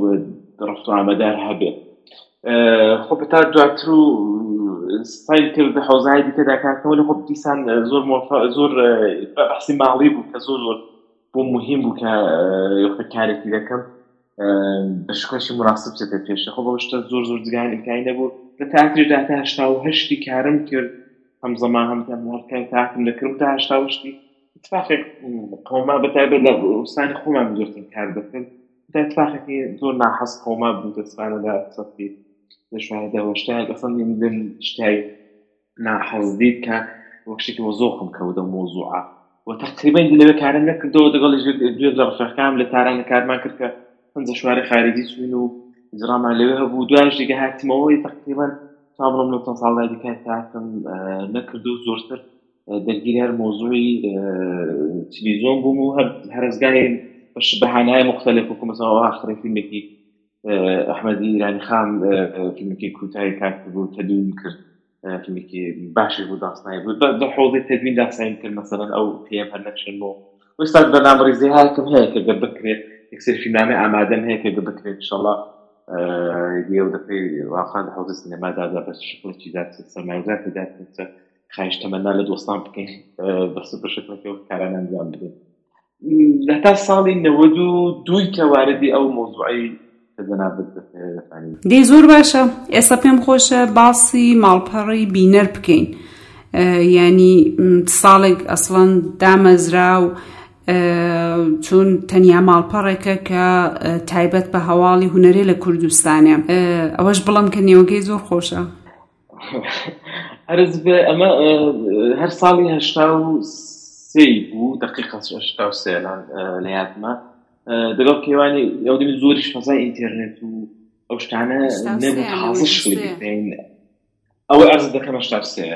ڕفت و ئامەدار هەبێت. خۆ تا دواتر و سایل کرد حوزای دیکە داکاتەوە لە خۆ دیسان زۆر زۆر بەحسی ماڵی بوو کە زۆر زۆر بۆ مهم بوو کە کارێکی دەکەم. بە شکۆشی مناسب چێتە پێشە. خۆ بەشتە زۆر زۆر جگان ئیمکانی نەبوو لە تاکرێدا تا هشتا و هەشتی کارم کرد. هەم زەما هەم هەرکای تاکم دەکرد تا هشتا وشتی اتفاقێک قوما بەتایبێت لە وستانی خۆمان زۆرتر کار دەکرد. تا اتفاقێکی زۆر ناحەست قوما بوو دەستوانە لە سەفی شاهده واشتهك اصلا من اشتهي مع حظيت ك وكشتي وزوخم كودا موضوعة وتقريبا اللي بكارن لك دو دقل دوية لرفاق كامل تاران كارمان كركا هنزا شواري خارجي سوينو جرام عليه هبو دواج لقى هاتموي تقريبا تامر من التصال هذه كانت هاتم نكردو زورتر دەرگیر هەر مۆزوعی تلویزۆن بووم و هەر هەرزگای بەشبهانای مختلف وکو مثلا آخر فیلمێکی ئەحمەدی ایرانی خام فیلمێکی کوتای کات بوو تەدوین کرد فیلمێکی باشی بوو داستانی بوو. بە حوزی تدوین داساین کرد مثلا ئەو پێم هەر نەکشن بۆ. وستا بەنامڕیزی هاکم هەیە کە گە بکرێت یەکسەر فیلمنامە ئامادەم هەیە کە گە بکرێت انشاءالله دیێ دەکەی واقعا لە حوزی سینەمادادا بە شکڵی دات سەرمایزات دات خایش تەمەنا لە دۆستان بکەین بەس بەشکلەکە کاران ئەنجام بدەین. لە تا ساڵی نەوەد و دوی کە واردی ئەو مۆزوعی دێ زۆر باشە. ئێستا پێم خۆشە باسی ماڵپەڕی بینەر بکەین. ینی ساڵێک ئەسڵەن دامەزرا و چون تەنیا ماڵپەڕێکە کە تایبەت بە هەواڵی هوەرێ لە کوردستانە. ئەوەش بڵم کە نێوەگەی زۆر خۆشە. هەرز بێ ئەمە هەر ساڵی هەشتا و سی بوو دقیقا هشتا و سێلان لە یادمە. دەگەڵ کێوانی یادمی زۆری شمەزای ئینتەرنێت و ئەو شتانە نەبوو حازش بین. ئەوە ئەرز دەکەمە شتا سێ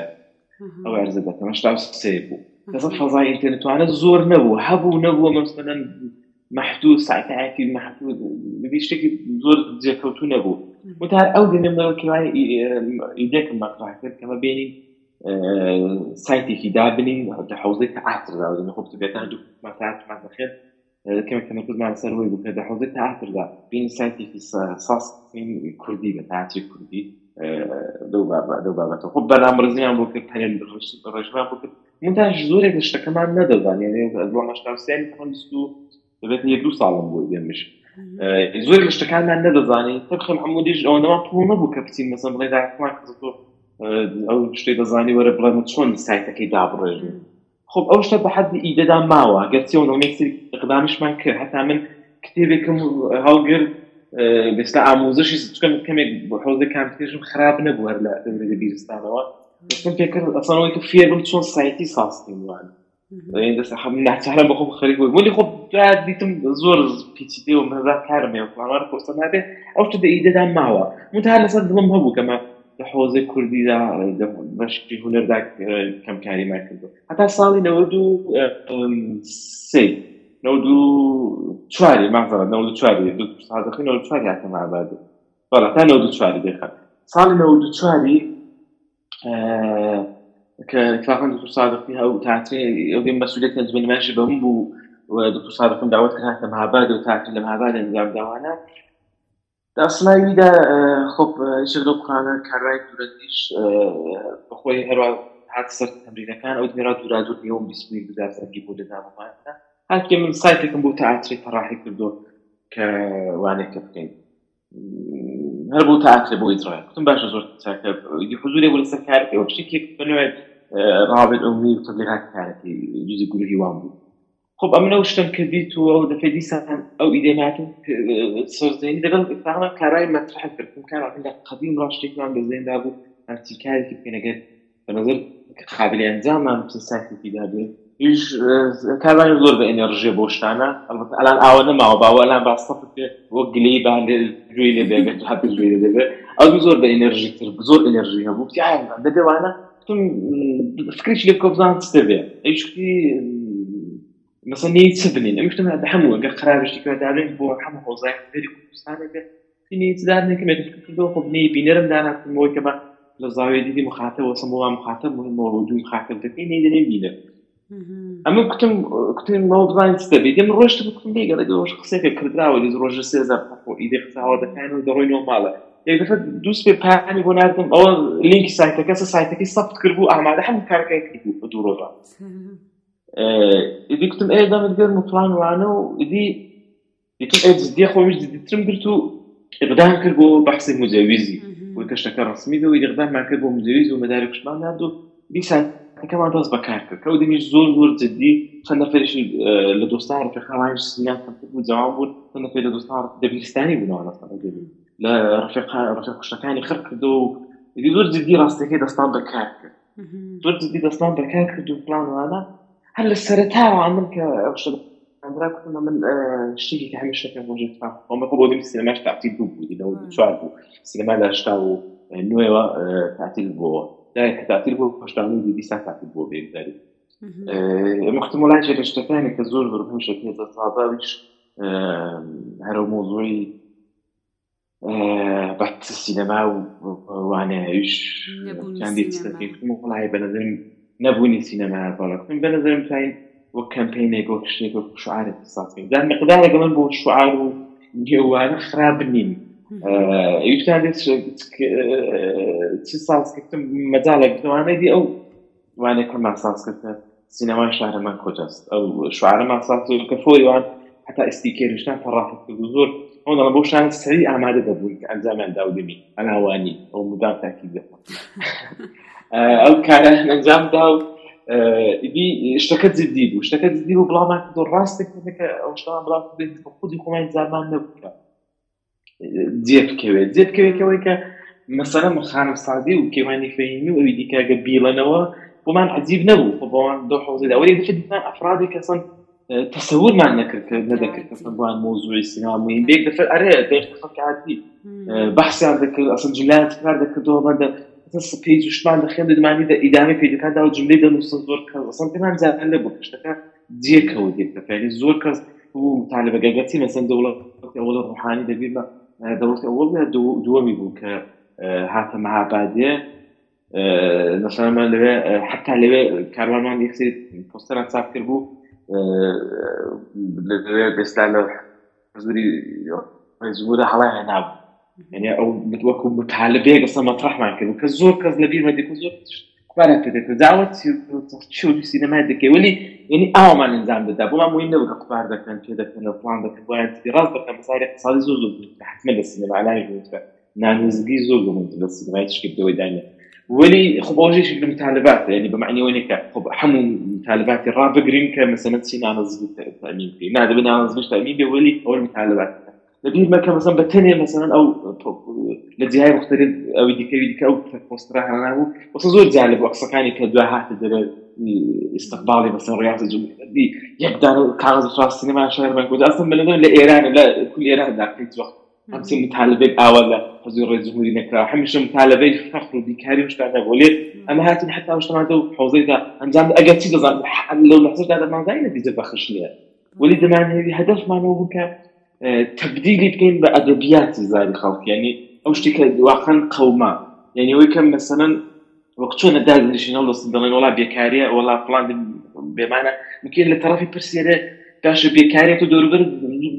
ئەو ئەرز دەکەمە شتا سێ بوو. دەسە فەزای ئینتەرنێتوانە زۆر نەبوو. هەبوو نەبووە مەمثلەن محدود ساعتەکی محدود شتێکی زۆر جێکەوتو نەبوو. وتار ئەو دێنێمەوە کێوانی ئیدێکم مەطرح کرد کەمە بینین سایتێکی دابنین حوزەی تەعاتر داوە خۆ بێتان دوو مەساعت مەخێت كما كان يقول مع سروي وكذا حوزة تعافر ذا بين سايتي في صاص من كردي بتاعتي كردي دو بابا دو بابا. خب برنامج زين بوك كان الرجمة بوك منتهى زوري كشتا كمان ندى يعني الله مش تعرفين كمان بسدو دبت يدو صالم بو يمش زوري كشتا كان ندى زاني تبخ محمود يج أو نما طول نبو كبتين مثلا بغيت ما كزتو أو شتي دزاني ورا بلا متشون سايتك يداب الرجل. خب ئەو شتە بە حد ئیدەدا ماوە. گەرچەوە نۆمێکسی اقدامیشمان کرد. هەتا من کتێبێکم هەڵگرت بێستا ئاموزشی چکەم کەمێک بۆ حوزە کامپیوتێژم خراپ نەبوو هەر لە دەورە بیرستانەوە. پێکرد ئەسانەوەی کە فێر بم چۆن سایتی ساستین وان. ناچارە بەخۆم خەریک بووی. ولی خۆ دیتم زۆر پیچیتێ و مەزار کارمێ فڵانوان پرسە نابێ ئەو شتە بە ئیدەدا ماوە. متها لەسەر دڵم هەبوو کەمە لە حوزەی کوردیدا بەشی هوەردا کەمکاری ما کردو. هەتا ساڵی نەوەد و سێ نەود و چواری مازەرە نەود و چواری دوخی نەوە چواری هاتەم ئاباد بەڵا تا نەود و چواری دێخە. ساڵی نەود و چواری کە کلافەن دو صادقی هەو تاتێ ئەودێن مەسوولێت نزمێنماشی بەم بوو دو صادقم داوت کە هاتەم هاباد و تاتری لەم هاباد ئەنجام داوانە. داسماویدا خۆ شردۆ قورانە کارڕای دوورەندیش بەخۆی هەروە هات سەر تەمرینەکان ئەو دێرا دوورا دوور نیەوە بیسمی گزارسەرگی بۆ لەدامەمانە هاکێ من سایتێکم بۆ تەعاتری پەڕاحی کردو کە وانێکە بکەین هەر بۆ تەعاترە بۆ ئیزرایل گوتم باشە زۆر چاکە دی حضورێ بۆ لەسەر کارەکەەوە شتێک بنوێت رابط ئەومی و تبلیغات کارەکەی جزی گروهی وان بوو خب ئەمنە شتم کردیت و ئەو دەفێ دیسان ئەو ئیدێناتم سەرزێنی دەگەڵ ئفاغمە کارای مەترح کردم کار لە قدیم ڕاشتێکمان بەزێندا بوو. هەرچی کارێکی پێنەگەت بەنظر قابلی ئەنجاممان سایتێکی دابێت هیچ کاروانی زۆر بە ئەنێرژێ بۆ شتانە. ئەلان ئاوە نەماوە باوە ئەلان باستە وە گلەی با گوێ لێ بێگەت هەت گوێ لێ دەبێت ئەو زۆر بە ئەنێرژی تر زۆر ئەنێرژی هەبوو. دەبێوانە فکرش لێ کۆبزان ستە بێ ئەیشتی مثلا نيت سبنين المجتمع هذا حمو خرابش كذا دارين بو حمو خوزاي فيري كوستان به في نيت دارين كما تفكروا خب ني بينرم دانا مو كما للزاوية دي, مخاطب وسموها مخاطب مهم وجود مخاطب دكين ني دني بينر أما كنتم كنتم موضوع تستبي دي من روش تبكم لي قال لي وش خصيك كردرا ولي روج سيزا بحقو إيدي خساوة دكان ودروي نو مالا يعني دفعت دوس بي باني بو ناردم أو لينك سايتك اسا سايتك صفت كربو اعمال حمو كاركا يكتبو بدورو ئیدی کوتم ئێ دامت گەر مپلان وانە و ئیدی دیتم ئێ جددی خۆمیش جدیترم گرت و اقدام کرد بۆ بەحسی مجاویزی و کەشتەکە ڕسمی و اقداممان کرد بۆ مجاویز و مەداری کوشمان ناد و دیسانەکەمان دەست بەکار کرد. کە دەمیش زۆر زۆر جددی چەند نەفرشی لە دۆستان ڕفێقاوان سنیان بوو جوان بوون. چەند نەفر لە دۆستان دەبیرستانی بوونەوە لە ڕفێق کوشتەکانی خڕ کرد و ئیدی زۆر جددی ڕاستەکەی دەستان بەکار کرد. زۆر جددی دەستان بەکار کرد و پلانوانە هل السرتاوة عندك عندنا كنا من شتيكي كحمل شكل موجود فا هم يقولوا دي السينما تعطي دوبو لو شعبو السينما لا اشتاو نويوا تعطي بو لا تعطي بو اشتاو دي دي ساعة تعطي بو بيقدر محتملات اللي اشتفاني كزور بربهم شكل تصابيش هذا موضوعي؟ بحث السينما وأنا إيش كان دي تستفيد والله بنظر نبوونی سینەما باڵک من بە نظرم تاین وە کەمپینێک بۆ شتێک شعار سااتین دان مقدارێک من بۆ شعار و گێوانە خراب نین یوتان چی ساسکردم مەجاالێک دەوانێتی ئەو وانێک کە ماساسکردە سینەمای شارەمان کجاست؟ ئەو شعارە ماساات کە فۆریوان حتا ئستیکێریشتان تەڕافت زۆر. ئەوڵە بۆ شان سەری ئامادە دەبوون کە ئەنجامیان داودمی ئەناوانی ئەو مدام تاکی دەخ ئەو کارە ئەنجامدا و ئیدی شتەکە جددی بوو شتەکە جددی و بڵامان دۆ ڕاستێک کە ئەو شتان بڵاو خودی خۆمان زامان نەبووکە جێ بکەوێت جێ بکەوێتەوەی کە مەسەرە مخانم سادی و کێوانی فەیمی و ئەوی دیکەگە بیڵەنەوە بۆمان عجیب نەبوو خۆ بۆمان دۆ حوزیدا وەلی دفدمان ئەفرادی کەسن تەسەورمان نەکرد کە نەدەکرد کەسن بوان مۆزوعی سینمایی بێک دەفر ئەرێ دەیختەفەت عادی بەحسیان دەکرد ئەسن جملایان تکرار دەکردەوە بەندە پێی جوشمان دەخێن دەمانی دە ئیدامی پێیەکاندا و جملەی دەنووسن زۆر کەس ئەسن پێمان زیاتر لە بۆ کشتەکە جێکەوە دێت دەفێنی زۆر کەس و طالبەگەگەتی مەسەن دەوڵەت ئەوڵ ڕوحانی دەبێت بە دەوڵەت ئەوڵ دووەمی بوو کە هاتە مەهابادێ مثلمان لەوێ حتا لەوێ کاروانمان یەکسی پۆستەران چاپ کرد بوو لەوێ ئێستا لە حزوری زورە هەڵای هێنابوو يعني أو وەکو متالبەیە گەسە مەطرحمان کرد. کە زۆر کەس لە بیرمە دیکە زۆر کوارە پێ داوت چی سینەما دەکەی؟ ولی یعنی ئاوامان انجام دەدا بۆمان موین نەبوو کە قوپار دەکەن پێ دەکەن و پلان دەکەن باید ڕاست بکەن مەساری اقتصادی زۆر زۆر حتمە لە سینەما علانی بووتە نانزگی زۆر زۆر لە سینەمای تشکردەوەی دانێ ولی خب لە متالبات يعني بمعنى وينك خب هەموو متالباتی ڕابگرین کە مەسەنە چی نانزگی تەمین بکەین نادەبێ نانزگیش تەمین بێ ولی ئەو متالبات لبیر ما كان مثلا بتني مثلا أو لجهاي مختلف أو ديكي ديك أو بوسترا هنا وصل زور جالب واقصى كان كدوا هات در استقبالي مثلا رياض دي يبدا كاغز في السينما شهر ما كنت أصلا من لإيران لا كل إيران في وقت. همسي متعلبة أولا حضور رئيس جمهورية نكرا. حمش متعلبة فخر وديكاري مش تعرف ولي أما هاتين حتى مش تمام حوزي ده أجت شيء لو لحظة هذا ما زين نتيجة بخش ليه ولي دمان هدف ما هو كان تبدیلی بکەین بە ئەدەبیاتی زاری خەڵک ینی ئەو شتی کە واقعا قەوما. یعنی ئەوەی کەم مەسەن وەک چۆنە دادنیشین هەڵ دەست دەڵێن وڵا بێکاریە وڵا فلان بێمانە. ممکن لە طرفی پرسیێرە باشە بێکارێت و دەوروبەر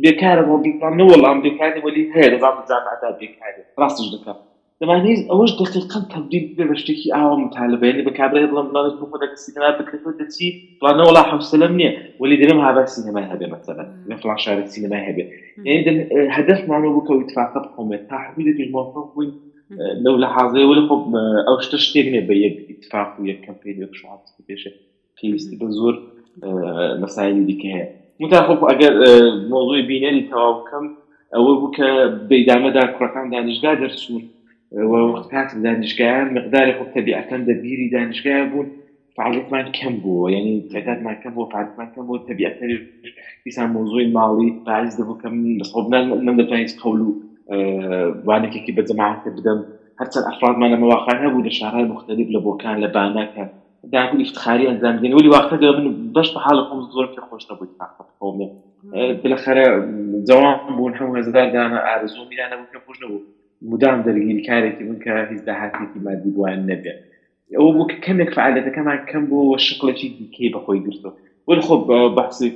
بێکارە بۆ بیپڵان وەڵام بێکاری وەلی هەیە دەزان جامعدا بێکاری ڕاستش دەکات دەمانیز ئەوەش دقیقا تبدیل بێ بە شتێکی ئاوا متالبێنی بە کابرای بڵم بڵانێت بۆ خۆدە سینما بکرێتەوە دەچی فلانە وڵا حوسلم نییە ولی دەبێم هابا سینمای هەبێ مەسەلا لە فلان شارە سینمای هەبێ. يعني هدف معناه بوو کە اتفاق بقومێت تا حدودێکی موافق بووین لەو لە حاضەیە ولی خۆ ئەو شتە شتێک نیە بە یەک اتفاق و یەک کەمپین یەک شعات پێشە. پێویستی بە زۆر مەسایلی دیکە هەیە. متاخۆ ئەگەر مۆزوی بینێری تەواو بکەم ئەوە بوو کە بەیدامەدا کوڕەکان دانیشگا دەرچوون وەخت کاتم دانیشگایان مقداری خۆ تەبیعەتەن دەبیری دانیشگای بوون فعالەتمان کەم بووە یعنی تعدادمان کەم بۆ فعالەتمان کەم بۆ تەبیعەتەر دیسان مۆزوی ماڵی باعث دەبوو کەم بەسەڵ نەمدەتوانیت قەول و وانێکێکی بە جەماعەتە بدەم هەرچەند ئەفرادمان مواقع هەبوو لە شارهای مختلف لە بۆکان لە بانەکە داکو افتخاری انجام دێن ولی وقتە دە من بەش بە حاڵ خۆم زۆر پێ خۆش نەبووی قومێ بالاخره جوان بوون هەموو هەزدار دانە ئارزوو میرانە بوو پێ خۆش نەبوو مدام دەرگیری کارێکی من کە هیچ داهاتێکی مادی بووان نەبێت ئەوە بوو کەمێک فعالەتەکەمان کەم بۆ شکلێکی دیکەی بەخۆی گرتو ولی خۆ بەحسی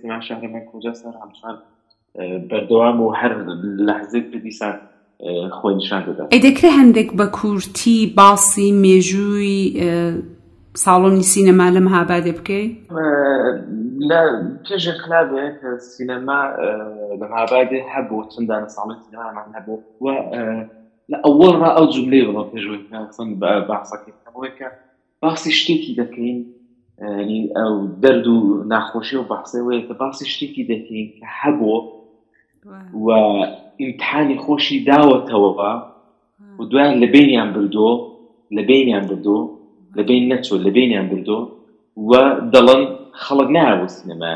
سینما شارەمان کۆجا سەر هەمشان بەردەوام و هەر لەحزێک دیسان خۆی نیشان دەدا ئەی دەکرێت هەندێک بە کورتی باسی مێژووی ساڵۆنی سینەما لە مەهابادێ بکەیت لە پێژە کلابێ کە سینەما لە مابادێ هەبوو چنددانە ساڵی سینەمامان هەبوو و لە ئەوەڵ ڕ ئەو جملێ بڵ پێشن باسەکەەوەی کە باسی شتێکی دەکەین ئەو دەرد و ناخۆشی و بەحسەوەی کە باسی شتێکی دەکەین کە هەبوو و ئیمتحانی خۆشی داوەتەوە و دویان لە بینیان بردۆ لە بینیان بردۆ لە بین نەچۆ لە بینیان بردۆ و دەڵن خەڵک ناوە سینەما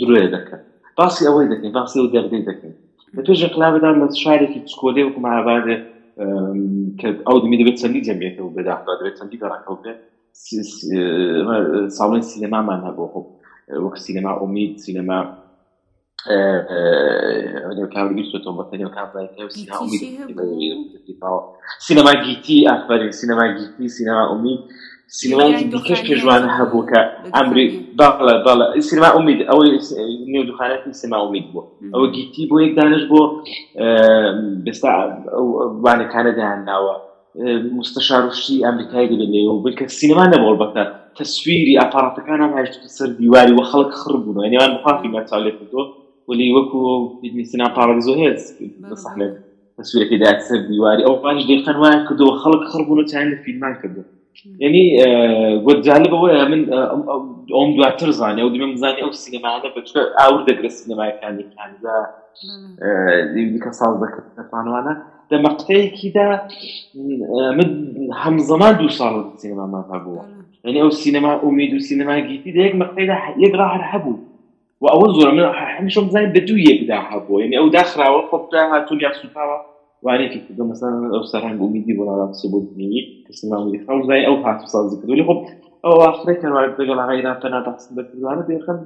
درێ دەکەن باسی ئەوەی دەکەین باسی ئەو دەردەی دەکەین لە پێشە قلابدان لە شارێکی چکۆلێ وکو مابادێ کە ئەو دمی دەبێت چەندی جەمیێتەوە بەدا دەبێت چەندی گەڕاکەوت بێت ساڵی سینەمامان هەبوو خۆ وەک سینەما ئومید سینەما سینەما گیتی ئافرین سینەما گیتی سینەما سینەمایکی دیکەش پێشوانە هەبوو کە ئەمری باڵە باڵە. سینما ئومید ئەوەی نێودوخانەتی سینما ئومید بوو. ئەوە گیتی بۆ یەک دانش بۆ بستا وانەکانە داهانداوە مستەشارشتی ئەمریکای دەبێنێ و بکە سینما نەبڵ بەکە تەسویری ئاپاراتەکانم هەشت سەر دیواری وە خەڵک خڕ بوون. یعنیوان بخافی مەچالێت تۆ ولی وەکو سینا پارەزۆ هێز. سەحنێت تەسویرەکەی دایت سەر دیواری ئەو پاش دێخەن وایە کردەوە خەڵک خڕ بوون و چیان لە فیلمان کردو یعنی گوتجالبەوەی من ئەوم دواتر زانانی ئەو دمە زانانی ئەو سینەمانە بچکە ئاور دەگرێت سینەمایەکانی کاندا دیکە ساز دەکردوانوانە لە مەقتەیەکیدا من هەمزەمان دوو ساڵ سینەمامان هەبووە یعنی ئەو سینەما ئومید و سینەما گیتی دا یەک مەقتەیدا یەک ڕاهر هەبوو. و ئەوە زۆر من هەمیشەم بزانین بە دوو یەکدا هەبووە. یعنی ئەو داخراوە خۆپدا هاتوون یا سوپاوە وانێکی کردو مەسەن ئەو سەرهنگ ئومیدی بۆ ناڵام سبوتنی کەسماوی خەڵ زای ئەو هاتو سازی کردو لێ خۆ ئەو ئاخرەی کەوارد دەگەڵ ئاغیران پەنا بەحسن بەکردوانە دێخەم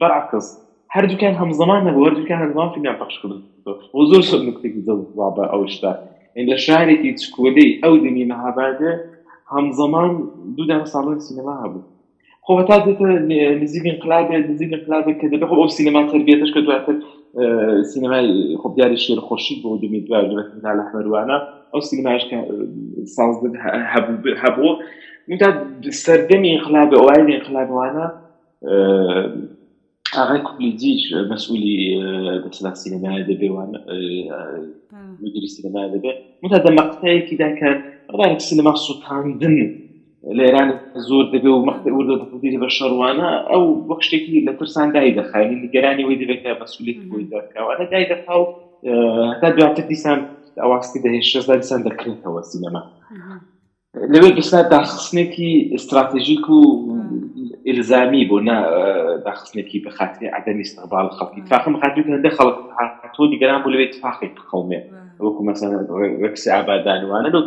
بەرعکس هەردووکان هەمزەمان هەبوو هەردووکان هەمزەمان فیلمیان پەخش کردن و زۆر سەر نکتێکی زەڵ بە ئەو شتا لە شارێکی چکۆلەی ئەو دنی مەهابادە هەمزەمان دوودان ساڵی سینەما هەبوو خۆ هەتا دێتە نزیک انقلابێ نزیک انقلابێ کە دەبێت ئەو سینەما تربیێتش کە دواتر سینەمای خۆ دیاری شێر خۆشی بۆ دمی دوای لە حمەروانە ئەو سینەماش کە ساز هەبوو منتا سەردەمی انقلابێ ئەوای انقلابوانە ئاغای کوپلیجیش مەسئولی دەسلا سینەما دەبێوان مدیری سینەما دەبێ منتا دەمەقتەیەکیدا کە ڕێک سینەما سووتاندن لێران زۆر دەبێ و مەختی وردە دەپدیری بە شەڕوانە ئەو وەک شتێکی لە ترسان دای دەخانی نیگەرانی وی دەبێت مەسئولیت بۆی دەکەوانە دای دەخا و هەتا دواتر دیسان ئەواستی دەهێش شەزدا دیسان دەکرێتەوە سینەما. لەوێ بسا داخستنێکی استراتژیک و ئلزامی بۆ نا داخستنێکی بە خاطری عدەمی استقبال خەڵکی. فاخم خاطری هەندە خەڵک تۆ دیگەران بۆ لەوێ تفاقی بخەومێ وەکو مەسەن وەکسی ئابادانوانە لەو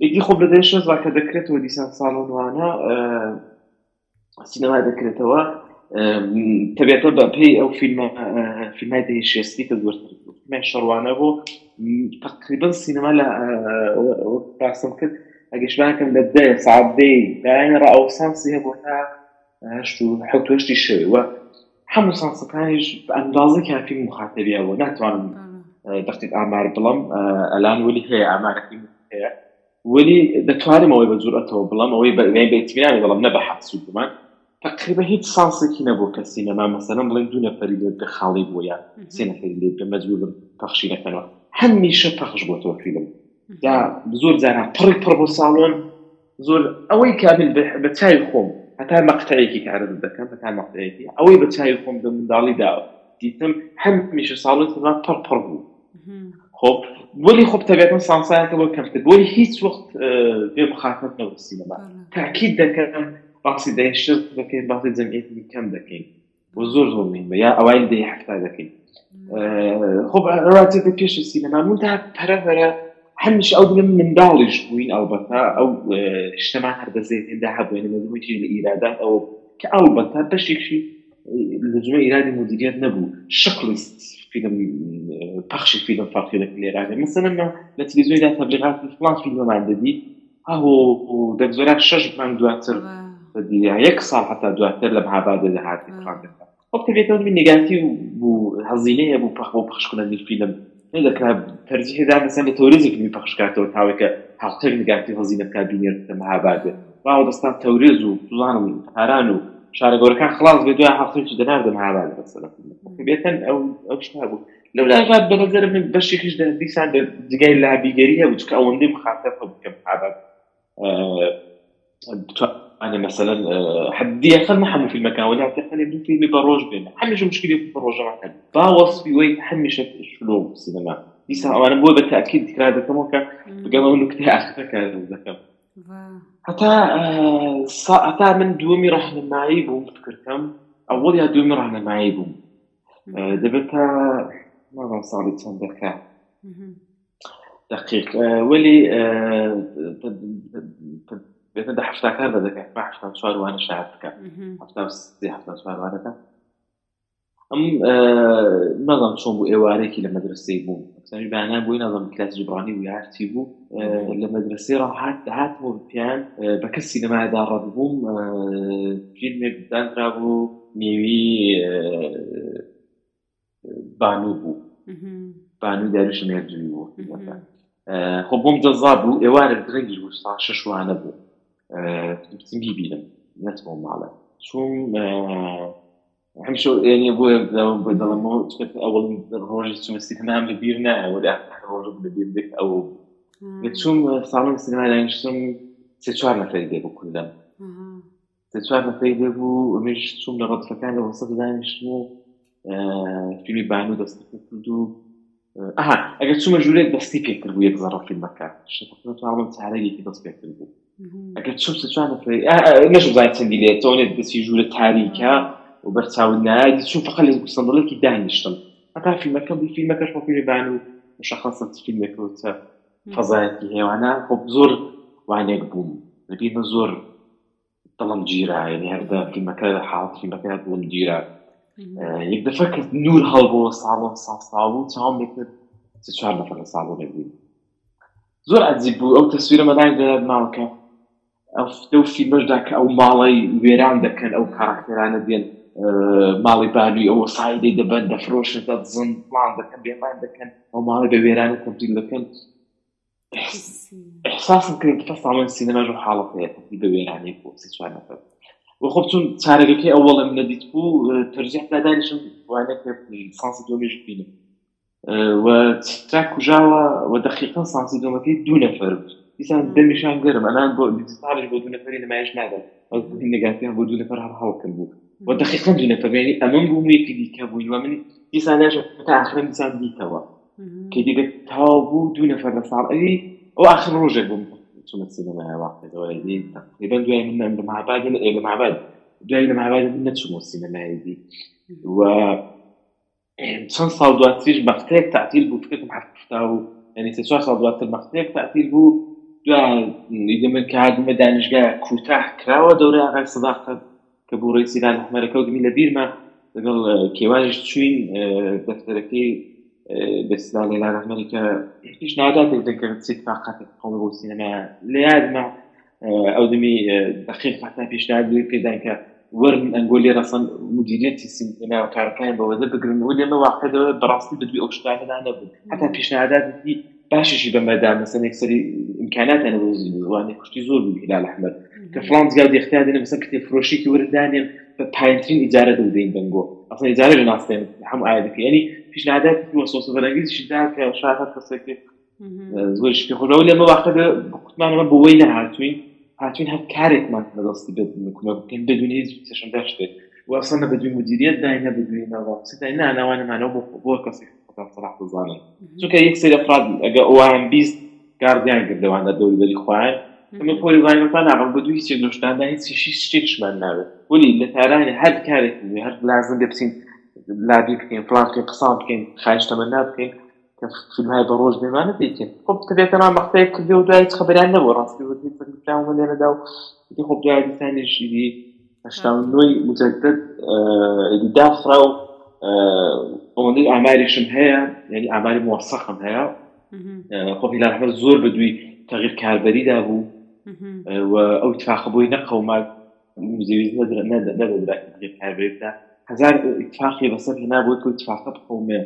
ترسی داهات ئیدی خۆ بەدەی شەز واکە دەکرێتەوە دیسان ساڵۆنوانە سینەما دەکرێتەوە تەبێتە بە پێی ئەو فیلمە فیلمای دەهی شێستی کە زۆرتر شەڕوانە بۆ تقریبا سینەما لە باسم کرد ئەگەشتبانکەم لە دە سعدەی داینە ڕ ئەوسانسی هەبوو تا هەشت و حوتشتی شەوی وە هەموو سانسەکانیش بە ئەندازە کافی مخاتەبیەوە ناتوانم دەختی ئامار بڵم ئەلان ولی هەیە ئامارەکەی هەیە ولی دەتوانمەوەی بە زورەتەوە بڵم ئەوەی بەیتمینانی بڵم نە بە حەسو بمان تقریبا هیچ سانسێکی نەبوو کە سینەما مەسەرم بڵێن دوو نەفەری لێ بە خاڵی بووە یان سێ نەفەری لێ بە مەجبور پەخشی نەکەنەوە هەمیشە پەخش بۆتەوە فیلم. یا زۆر جارە پڕی پڕ بۆ ساڵۆن زۆر ئەوەی کابل بە چای خۆم هەتا مەقتەیەکی کارە دەکەم هەتا مەقتەیەکی ئەوەی بە چای خۆم دە منداڵی دا دیتم هەمیشە ساڵی پڕ پڕ بوو خب ولی خب طبیعتا سانسایەکە بۆ کەمتر بۆی هیچ وەخت بێ بخاتت نەوە سینەما تاکید دەکەم باسی دەشت دەکەین باسی جەمعێتی کەم دەکەین بۆ زۆر زۆر مهمە یا ئەوای دەی هەفتا دەکەین خب ڕاتێتە پێش سینەما من تا پەرەفەرە هەمیش ئەو دڵم منداڵیش بووین ئەلبەتا ئەو شتەمان هەردەزێتدا هەبووێنە مەزموتی لە ئیرادات ئەو کە ئەلبەتا بەشێکی لزومە ئیرادی مدیریت نەبوو شکلی فیلم پەخشی فیلم فاقیلە لێرانێ مثلا لە تلویزیۆندا تبلیغات فلان فیلممان دەدی ئەو دەگزۆرا شەش مان دواتر ساڵ حتا دواتر لە مەهابادە دەهاتی خۆ تبێتەوە من نگاتی بوو هەزینەیە بوو پەخ بۆ پەخشکردنی فیلم دەکرا تەرجیحدا مەسەن لە تۆریزی فیلمی پەخشکاتەوە تاوێکە هاوتەر نگاتی هەزینە بکا بینێت لە مەهابادە باوە دەستان تەورێز و توزانم هاران و شارەگەورەکان خلاص بێ دوای هەفتەی دەناردم هاوان بێتەن ئەو ئەو شتا بوو لەو لاژات بەنەزەر من بەشێکیش دیسان جگای لابیگەری هەبوو چکە ئەوەندەی مخاتە بکەم هابات أنا مثلا حدي أخذنا حمو في المكان ولا تخلي دو فيلم بروج بينا حمش مشكلة في بروج ما كان با وصفي وي حمش شلو السينما. يسا أنا بقول بالتأكيد تكرار ده كم كان بقى ما نكتة آخر كان حتى حتى من دومي راح معي بوم فكر كم؟ أول يا دومي راح معي بوم دبتها ما ظن صار تصدق دقيق ولي بێتە هەفتاکار دەدەکەن با هەفتان چوار وانە شار بکە هەفتا سێ هەفتان چوار وانەکە ئەم نەڵام چۆن بوو ئێوارێکی لە مەدرسەی بوو بانان بووی نەڵم کلاس جبرانی و یارتی بوو لە مەدرسەی ڕاهات دەهات بۆ پیان بە کەس سینەمادا ڕەت بووم فیلمێک دانرا بوو نێوی بانوو بوو بانووی داروش مێردوی بوو خۆ بۆم جەزا بوو ئێوارە درەنگی بوو سا شەشوانە بوو بچم بیبینم نەتوان ماڵە چون هەمیشە ینی بۆ دەڵمەوە ئەوڵ ڕۆژی چمەستی هەنام لە بیر نایە وەدا ڕۆژ لە بیر بێت ئەو چون ساڵم سینما دانیشتم سێ چوار نەفەری دێ بۆ کوردم سێ چوار نەفەری دێ بوو ئەمێش چوم لە ڕەتفەکان لە وەسە دانیشتم و فیلمی بانو دەست کرد و ئەها ئەگەر چوومە ژوورێک دەستی پێکرد بوو یەک زەڕە فیلمەکە شتڵم چارەیەکی دەست پێکرد بوو ئەگەر چوم سچوان نەش زای چەندی لێت تۆنێت دەستی ژوورە تاریکە و بەرچاون نایدی چون فقط لە سندڵێکی دانیشتم هەتا فیلمەکە بوو فیلمەکەش بۆ فیلمبان و مشخصە فیلمێکەوتە فەزایەتی هێوانە خۆ زۆر وانێک بووم لەبیمە زۆر دڵم گیرا یعنی هەردا فیلمەکە لە حاڵ فیلمەکە دڵم گیرا یەک دەفە کە نور هەڵبەوە ساڵۆ ساستا بوو چاوم لێکرد سه چوار نەفەر لە ساڵۆ لەبووی زۆر عجیب بوو ئەو تەسویرە مەدای دەات ماڵەکە ئەو دە فیلمەشدا کە ئەو ماڵی وێران دەکەن ئەو کاراکتەرانە دێن ماڵی بانووی ئەوە سایدەی دەبەن دەفرۆشن دەزن پلان دەکەن بێمان دەکەن ئەو ماڵی بە وێرانە تەبدیل دەکەن. احساسم کرد کە ساڵن سینەماژ و حاڵەت هەیە تەبدیل بە وێرانی بۆ سێ چوار نەفەر وخۆ چون چارەکەی ئەوڵە منە دیت بوو تەرجیح دادانیشم وانە سانسی دۆمێژ بینم. چرا کوژاوە و دقیقا سانسی دۆمەکەی دوو نەفەر دیسان دەمیشان گەرم. ئەنان بۆ دیجیتالش بۆ دوو نەفەری نمایش نادەن نگاتیان بۆ دوو نەفەر هەر هەڵکرد بوو. و دقیقا دوو نەفەرێنی ئەمن بوو یەکی دیکە بووی و من دیسانش تا آخر دیسان دیتەوە کە دیگە تاوا بوو دوو نەفەر لە ساڵ ئەوی ئەو آخر ڕۆژێک بووم چونە سینەما واقعەوە تقریبا دوای من لە معباد لە معباد دوای لە معباد من نەچوم سینەمایدی و چەند ساڵ دواتریش بەختەیەک تعتیل بوو فکرم هەفتا و ینی سێ چوار ساڵ دواتر بەختەیەک تعتیل بوو دوای من کە هاتمە دانیشگا کوتاه کراوە دەورە ئاغای سەداقەت کە بۆ ڕێی سیران حمەرەکە و دمی لە بیرمە لەگەڵ کێوانش چوین دەفتەرەکەی بەسلا لێلا ئەمریکا هیچ ناداتێک دەکرد چیت فاقاتێک قوم بۆ سینەما لە یادمە ئەو دمی دقیق حتا پیشنهاد پێدان کە ورن ئەنگۆلی ڕسن مدیریەتی سینما و کارەکان بەوەدە بگرن و لێمە واقعەوە بەڕاستی بدوی ئەو شتانەدا نەبوو. حتا پیشنهاداتی باششی بەمەدا مەسن یەکسەری امکاناتیان وانێ کوشتی زۆر بوو هلال ئەحمد. کە فلان زیاد اختیادێنە مەسن کتێب فرۆشیکی وردانێن بە پایترین ئیجارە دەودەین بنگۆ. ئەسن ئیجارە لە ناستێن هەموو ئاەکە ینی پیشنهاداتی وەسۆسە بەرەنگیزیشی دا کە شاهد کەسێکی زۆرش پێ خۆەوە لێمە واقعدا قوتمانەوە بۆی نەهاتوین. هاتوین هەر کارێکمان لەدەستی بکەین بدون هیچ چشم داشتێت وەسەنە بدوی مدیریت داینە بدوی ناواسیدای ناناوانەمانەوە بۆ بۆ کەسی صلاح بزانن چونکە یەک سری افراد ئەگە ئەوان بیست گاردیان کردەوانە دەوری بەری خوایان من می‌خوری زنگ مثلا اول بدو هیچ چیز نشد نه هیچ شیش چیز من نره ولی لتره هر کاری که هر لازم بپسین لابی بکنیم فلان بکنیم قسام بکنیم خواهش تمن نبکنیم که فیلم های بروج بیمانه بیکن خب طبیعتا هم وقتی خب کردی و دوایت خبری نبو راستی و دیت فکر بکنم و لیره دو دیدی خب دوایی دیتانی شیدی هشتم نوی مجدد دفت رو اومده اعمالشم هیا یعنی اعمال موثقم هیا خب هلال احمد زور بدوی تغییر کاربری ده بود. ئەو چاخبووی نەقەوما نەدەدرێتدا هزار چاخی بەسەر هێنابووت و چاخە بخۆمێ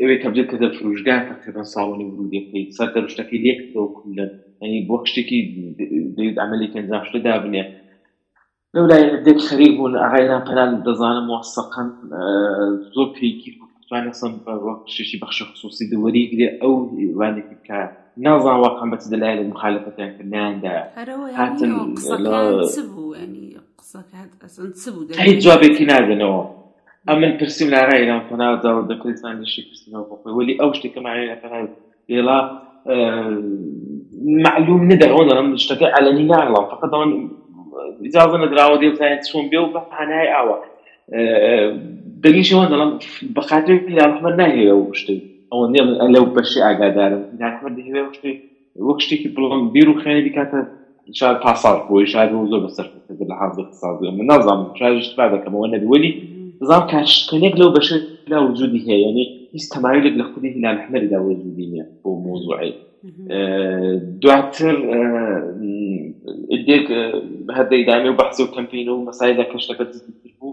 ئەوێ تەبجێت کە دە فروشگا تقریبا ساڵی ورودیەکەی سەر دەشتەکەی لێکەوە کوندن ینی بۆ شتێکی دەوێت عملی کەنجاشتە دابنێ لەو لای دێک خەریب بوون ئاغاینا پەران دەزانم موسەقان زۆر پێیکی کوتوانە سم شێشی بەخشە خصوصی دووەری گرێ. ئەو وانێکی کار بکە نازان واقعا بەچ دەلای لە مخالفەتیان کردیاندا هاتن هیچ جوابێکی نادنەوە ئە من پرسیم لە ڕایران فەناودا دەکرێتانشی پرسیەوە بۆی ولی ئەو شتێکەمانێ لە فەناو لێڵا معلوم ندەڕۆن دەڵم شتەکە علنی ناڵام فقط ئەوان اجازە نەدراوە دێزانێت چۆن بێ و بە پانای ئاوە دەگەیشەوە دەڵم بەخاتر پیاحمە ناهەیە و شتێک ئەوە نێ لەو بەشی ئاگادارم داحمە دەهێ شتێک وەک شتێکی بڵم بیر و خێنی کاتە شاید پاسار بۆی شاید زۆر بەسەر لە حاز اقتصادی من نازانم شاید شت دەکەمەوە نەبولی نظام کاشکەنێک لەو بەش لا وجودی هەیە ینی هیچ تەمایلێک لە خودی هلال حمەری دا وجودی نیە بۆ موضوعی. دواتر دێک هەردەی دامێ و و کەمپین و مەسایدا کەشتەکە بوو.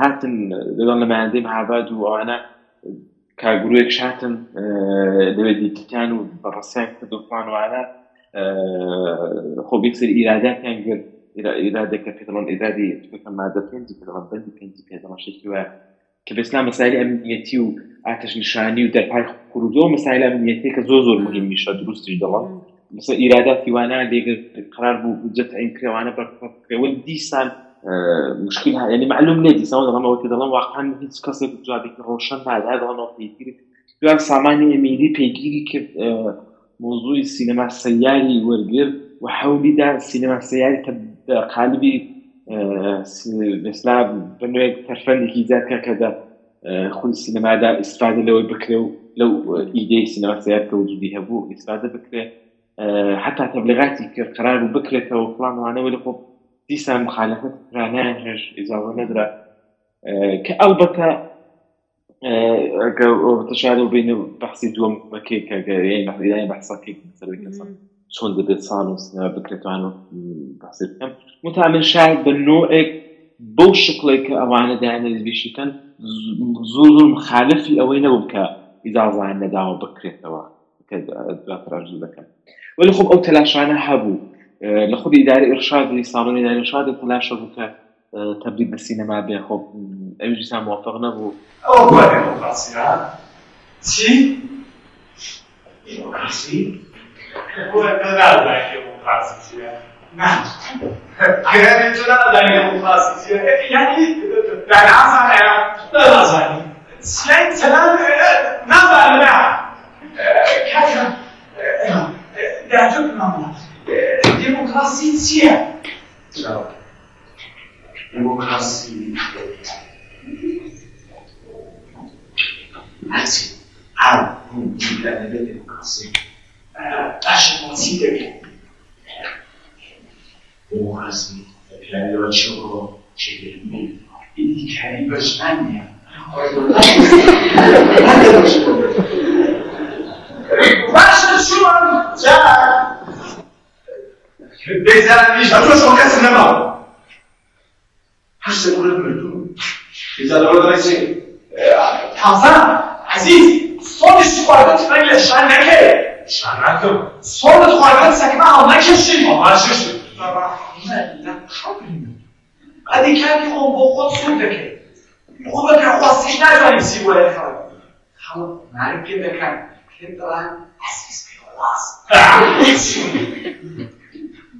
هاتن لەگەڵ مەهاباد و ئەوانە کاگروێک شاتن لەوێ دیتیان و بەڕسیان کرد و پلانوانە خۆ بێکسەر ئیراداتیان گرت. ئیرادێکە پێدەڵن ئێدادی مادە پێنجی پێدەڵن بەندی پێنجی پێدەڵشێکی وە کە بێسنا مەسایلی ئەمنیەتی و ئاتش نیشانی و دەرپای قورودۆ مەسایل ئەمنیەتی کە زۆر زۆر مهم میشە دروستی دەڵن مثل ئیراداتی وانە لێگە قرار بوو بجەت ئەین کرێوانە بەرکەون دیسان مشکل يعني معلوم ليه دي سواء ضمن وكذا ضمن واقعا هيك كسر جابك روشن هذا هذا ضمن في دوان سامانی ئەمیری پێگیری کرد مۆزوعی سینەما سەیاری وەرگرت و حەولیدا سینەما سەیاری کە قالبی مثلا بنوێک تەرفەندێکی زیادکە کە دە خودی سینەمادا ئیسفادە لەوەی بکرێ و لەو ئیدەی سینەما سیار کە وجودی هەبوو ئیسفادە بکرێ حتا تەبلغاتی کرد قرار و بکرێتەوە فلانوانەوە لە خۆ دیسان مخالفت رانیان هێش ئیزاوە نەدرا کە ئەلبەتە تشار و بین بەحسی دووەم بەکێ کە گەریان بەحساکێک چۆن دەبێت ساڵ و سینەما بکرێتوان و بەحسی بکەم متعامل شاید بە نوعێک بەو شکڵێک کە ئەوانە دایانەزبیشیکەن زۆر زۆر مخالفی ئەوەی نەبوو کە ئیدازان نەداوە بکرێتەوە کە دواتراژ دەکەن ولی خب ئەو تەلاشانە هەبوو لە خودی ئیداری ئرشادی ساڵۆنی ئیداری ئرشاد تەلاشە بوو کە تبدیل بە سینەما بێ. خۆ ئەویش سا موافق نەبوو. چی؟ دموکراسی؟ بۆ نادای دموکراسی چیە؟ ئەگەر تو نادای دموکراسی چیە یعنی دەنازانە نازانی چیای چەند نازانە نه کاتە دەجوب نامە دموکراسی چییە دموکراسی هەرچی هەر دیدەنە بێ دموکراسی باشماسی دەبێت دموکراسی پیاده چۆ چێمی ئیدیکاری Benzerlenmeyeceğim. Söz orkasında mı? Her şey burada böyle durur. İzade orada için تازه. عزیز سالش تو خواهدت من لشن نکه. لشن نکن سال تو خواهدت سکه من هم نکشی ما مرشش بعد این کردی اون با خود سود بکن. خود بکن خواستیش نزنیم سی باید خواهد خب، خواهد مرگ بکن. که دارن عزیز بیالاست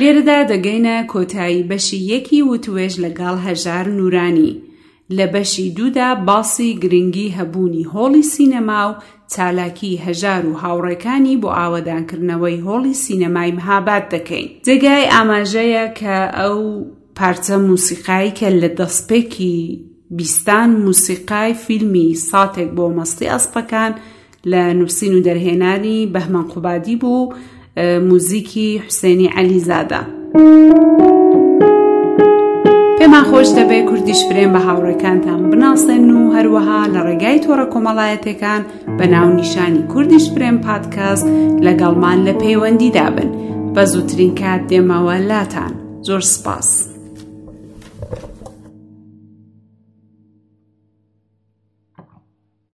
لێرەدا دەگەینە کۆتایی بەشی یەکی وتوێژ لەگەڵ هەژار نورانی. لە بەشی دوودا باسی گرنگی هەبوونی هۆڵی سینەما و چالاکی هەژار و هاوڕێکانی بۆ ئاوەدانکردنەوەی هۆڵی سینەمای مهاباد دەکەین. جێگای ئاماژەیە کە ئەو پارچە موسیقایی کە لە دەستپێکی بیستان موسیقای فیلمی ساتێک بۆ مەستی ئەسپەکان لە نووسین و دەرهێنانی بەهمەن قوبادی بوو موزیکی حوسێنی عەلیزادە پێمان خۆش دەبێت کوردیش فرێن بە هاوڕێکانتان بناسێن و هەروەها لە ڕێگای تۆڕە کۆمەڵایەتەکان بە ناو نیشانی کوردیش فرێن پادکاست لەگەڵمان لە پەیوەندیدا بن بە زووترین کات دێمەوە لاتان. زۆر سپاس.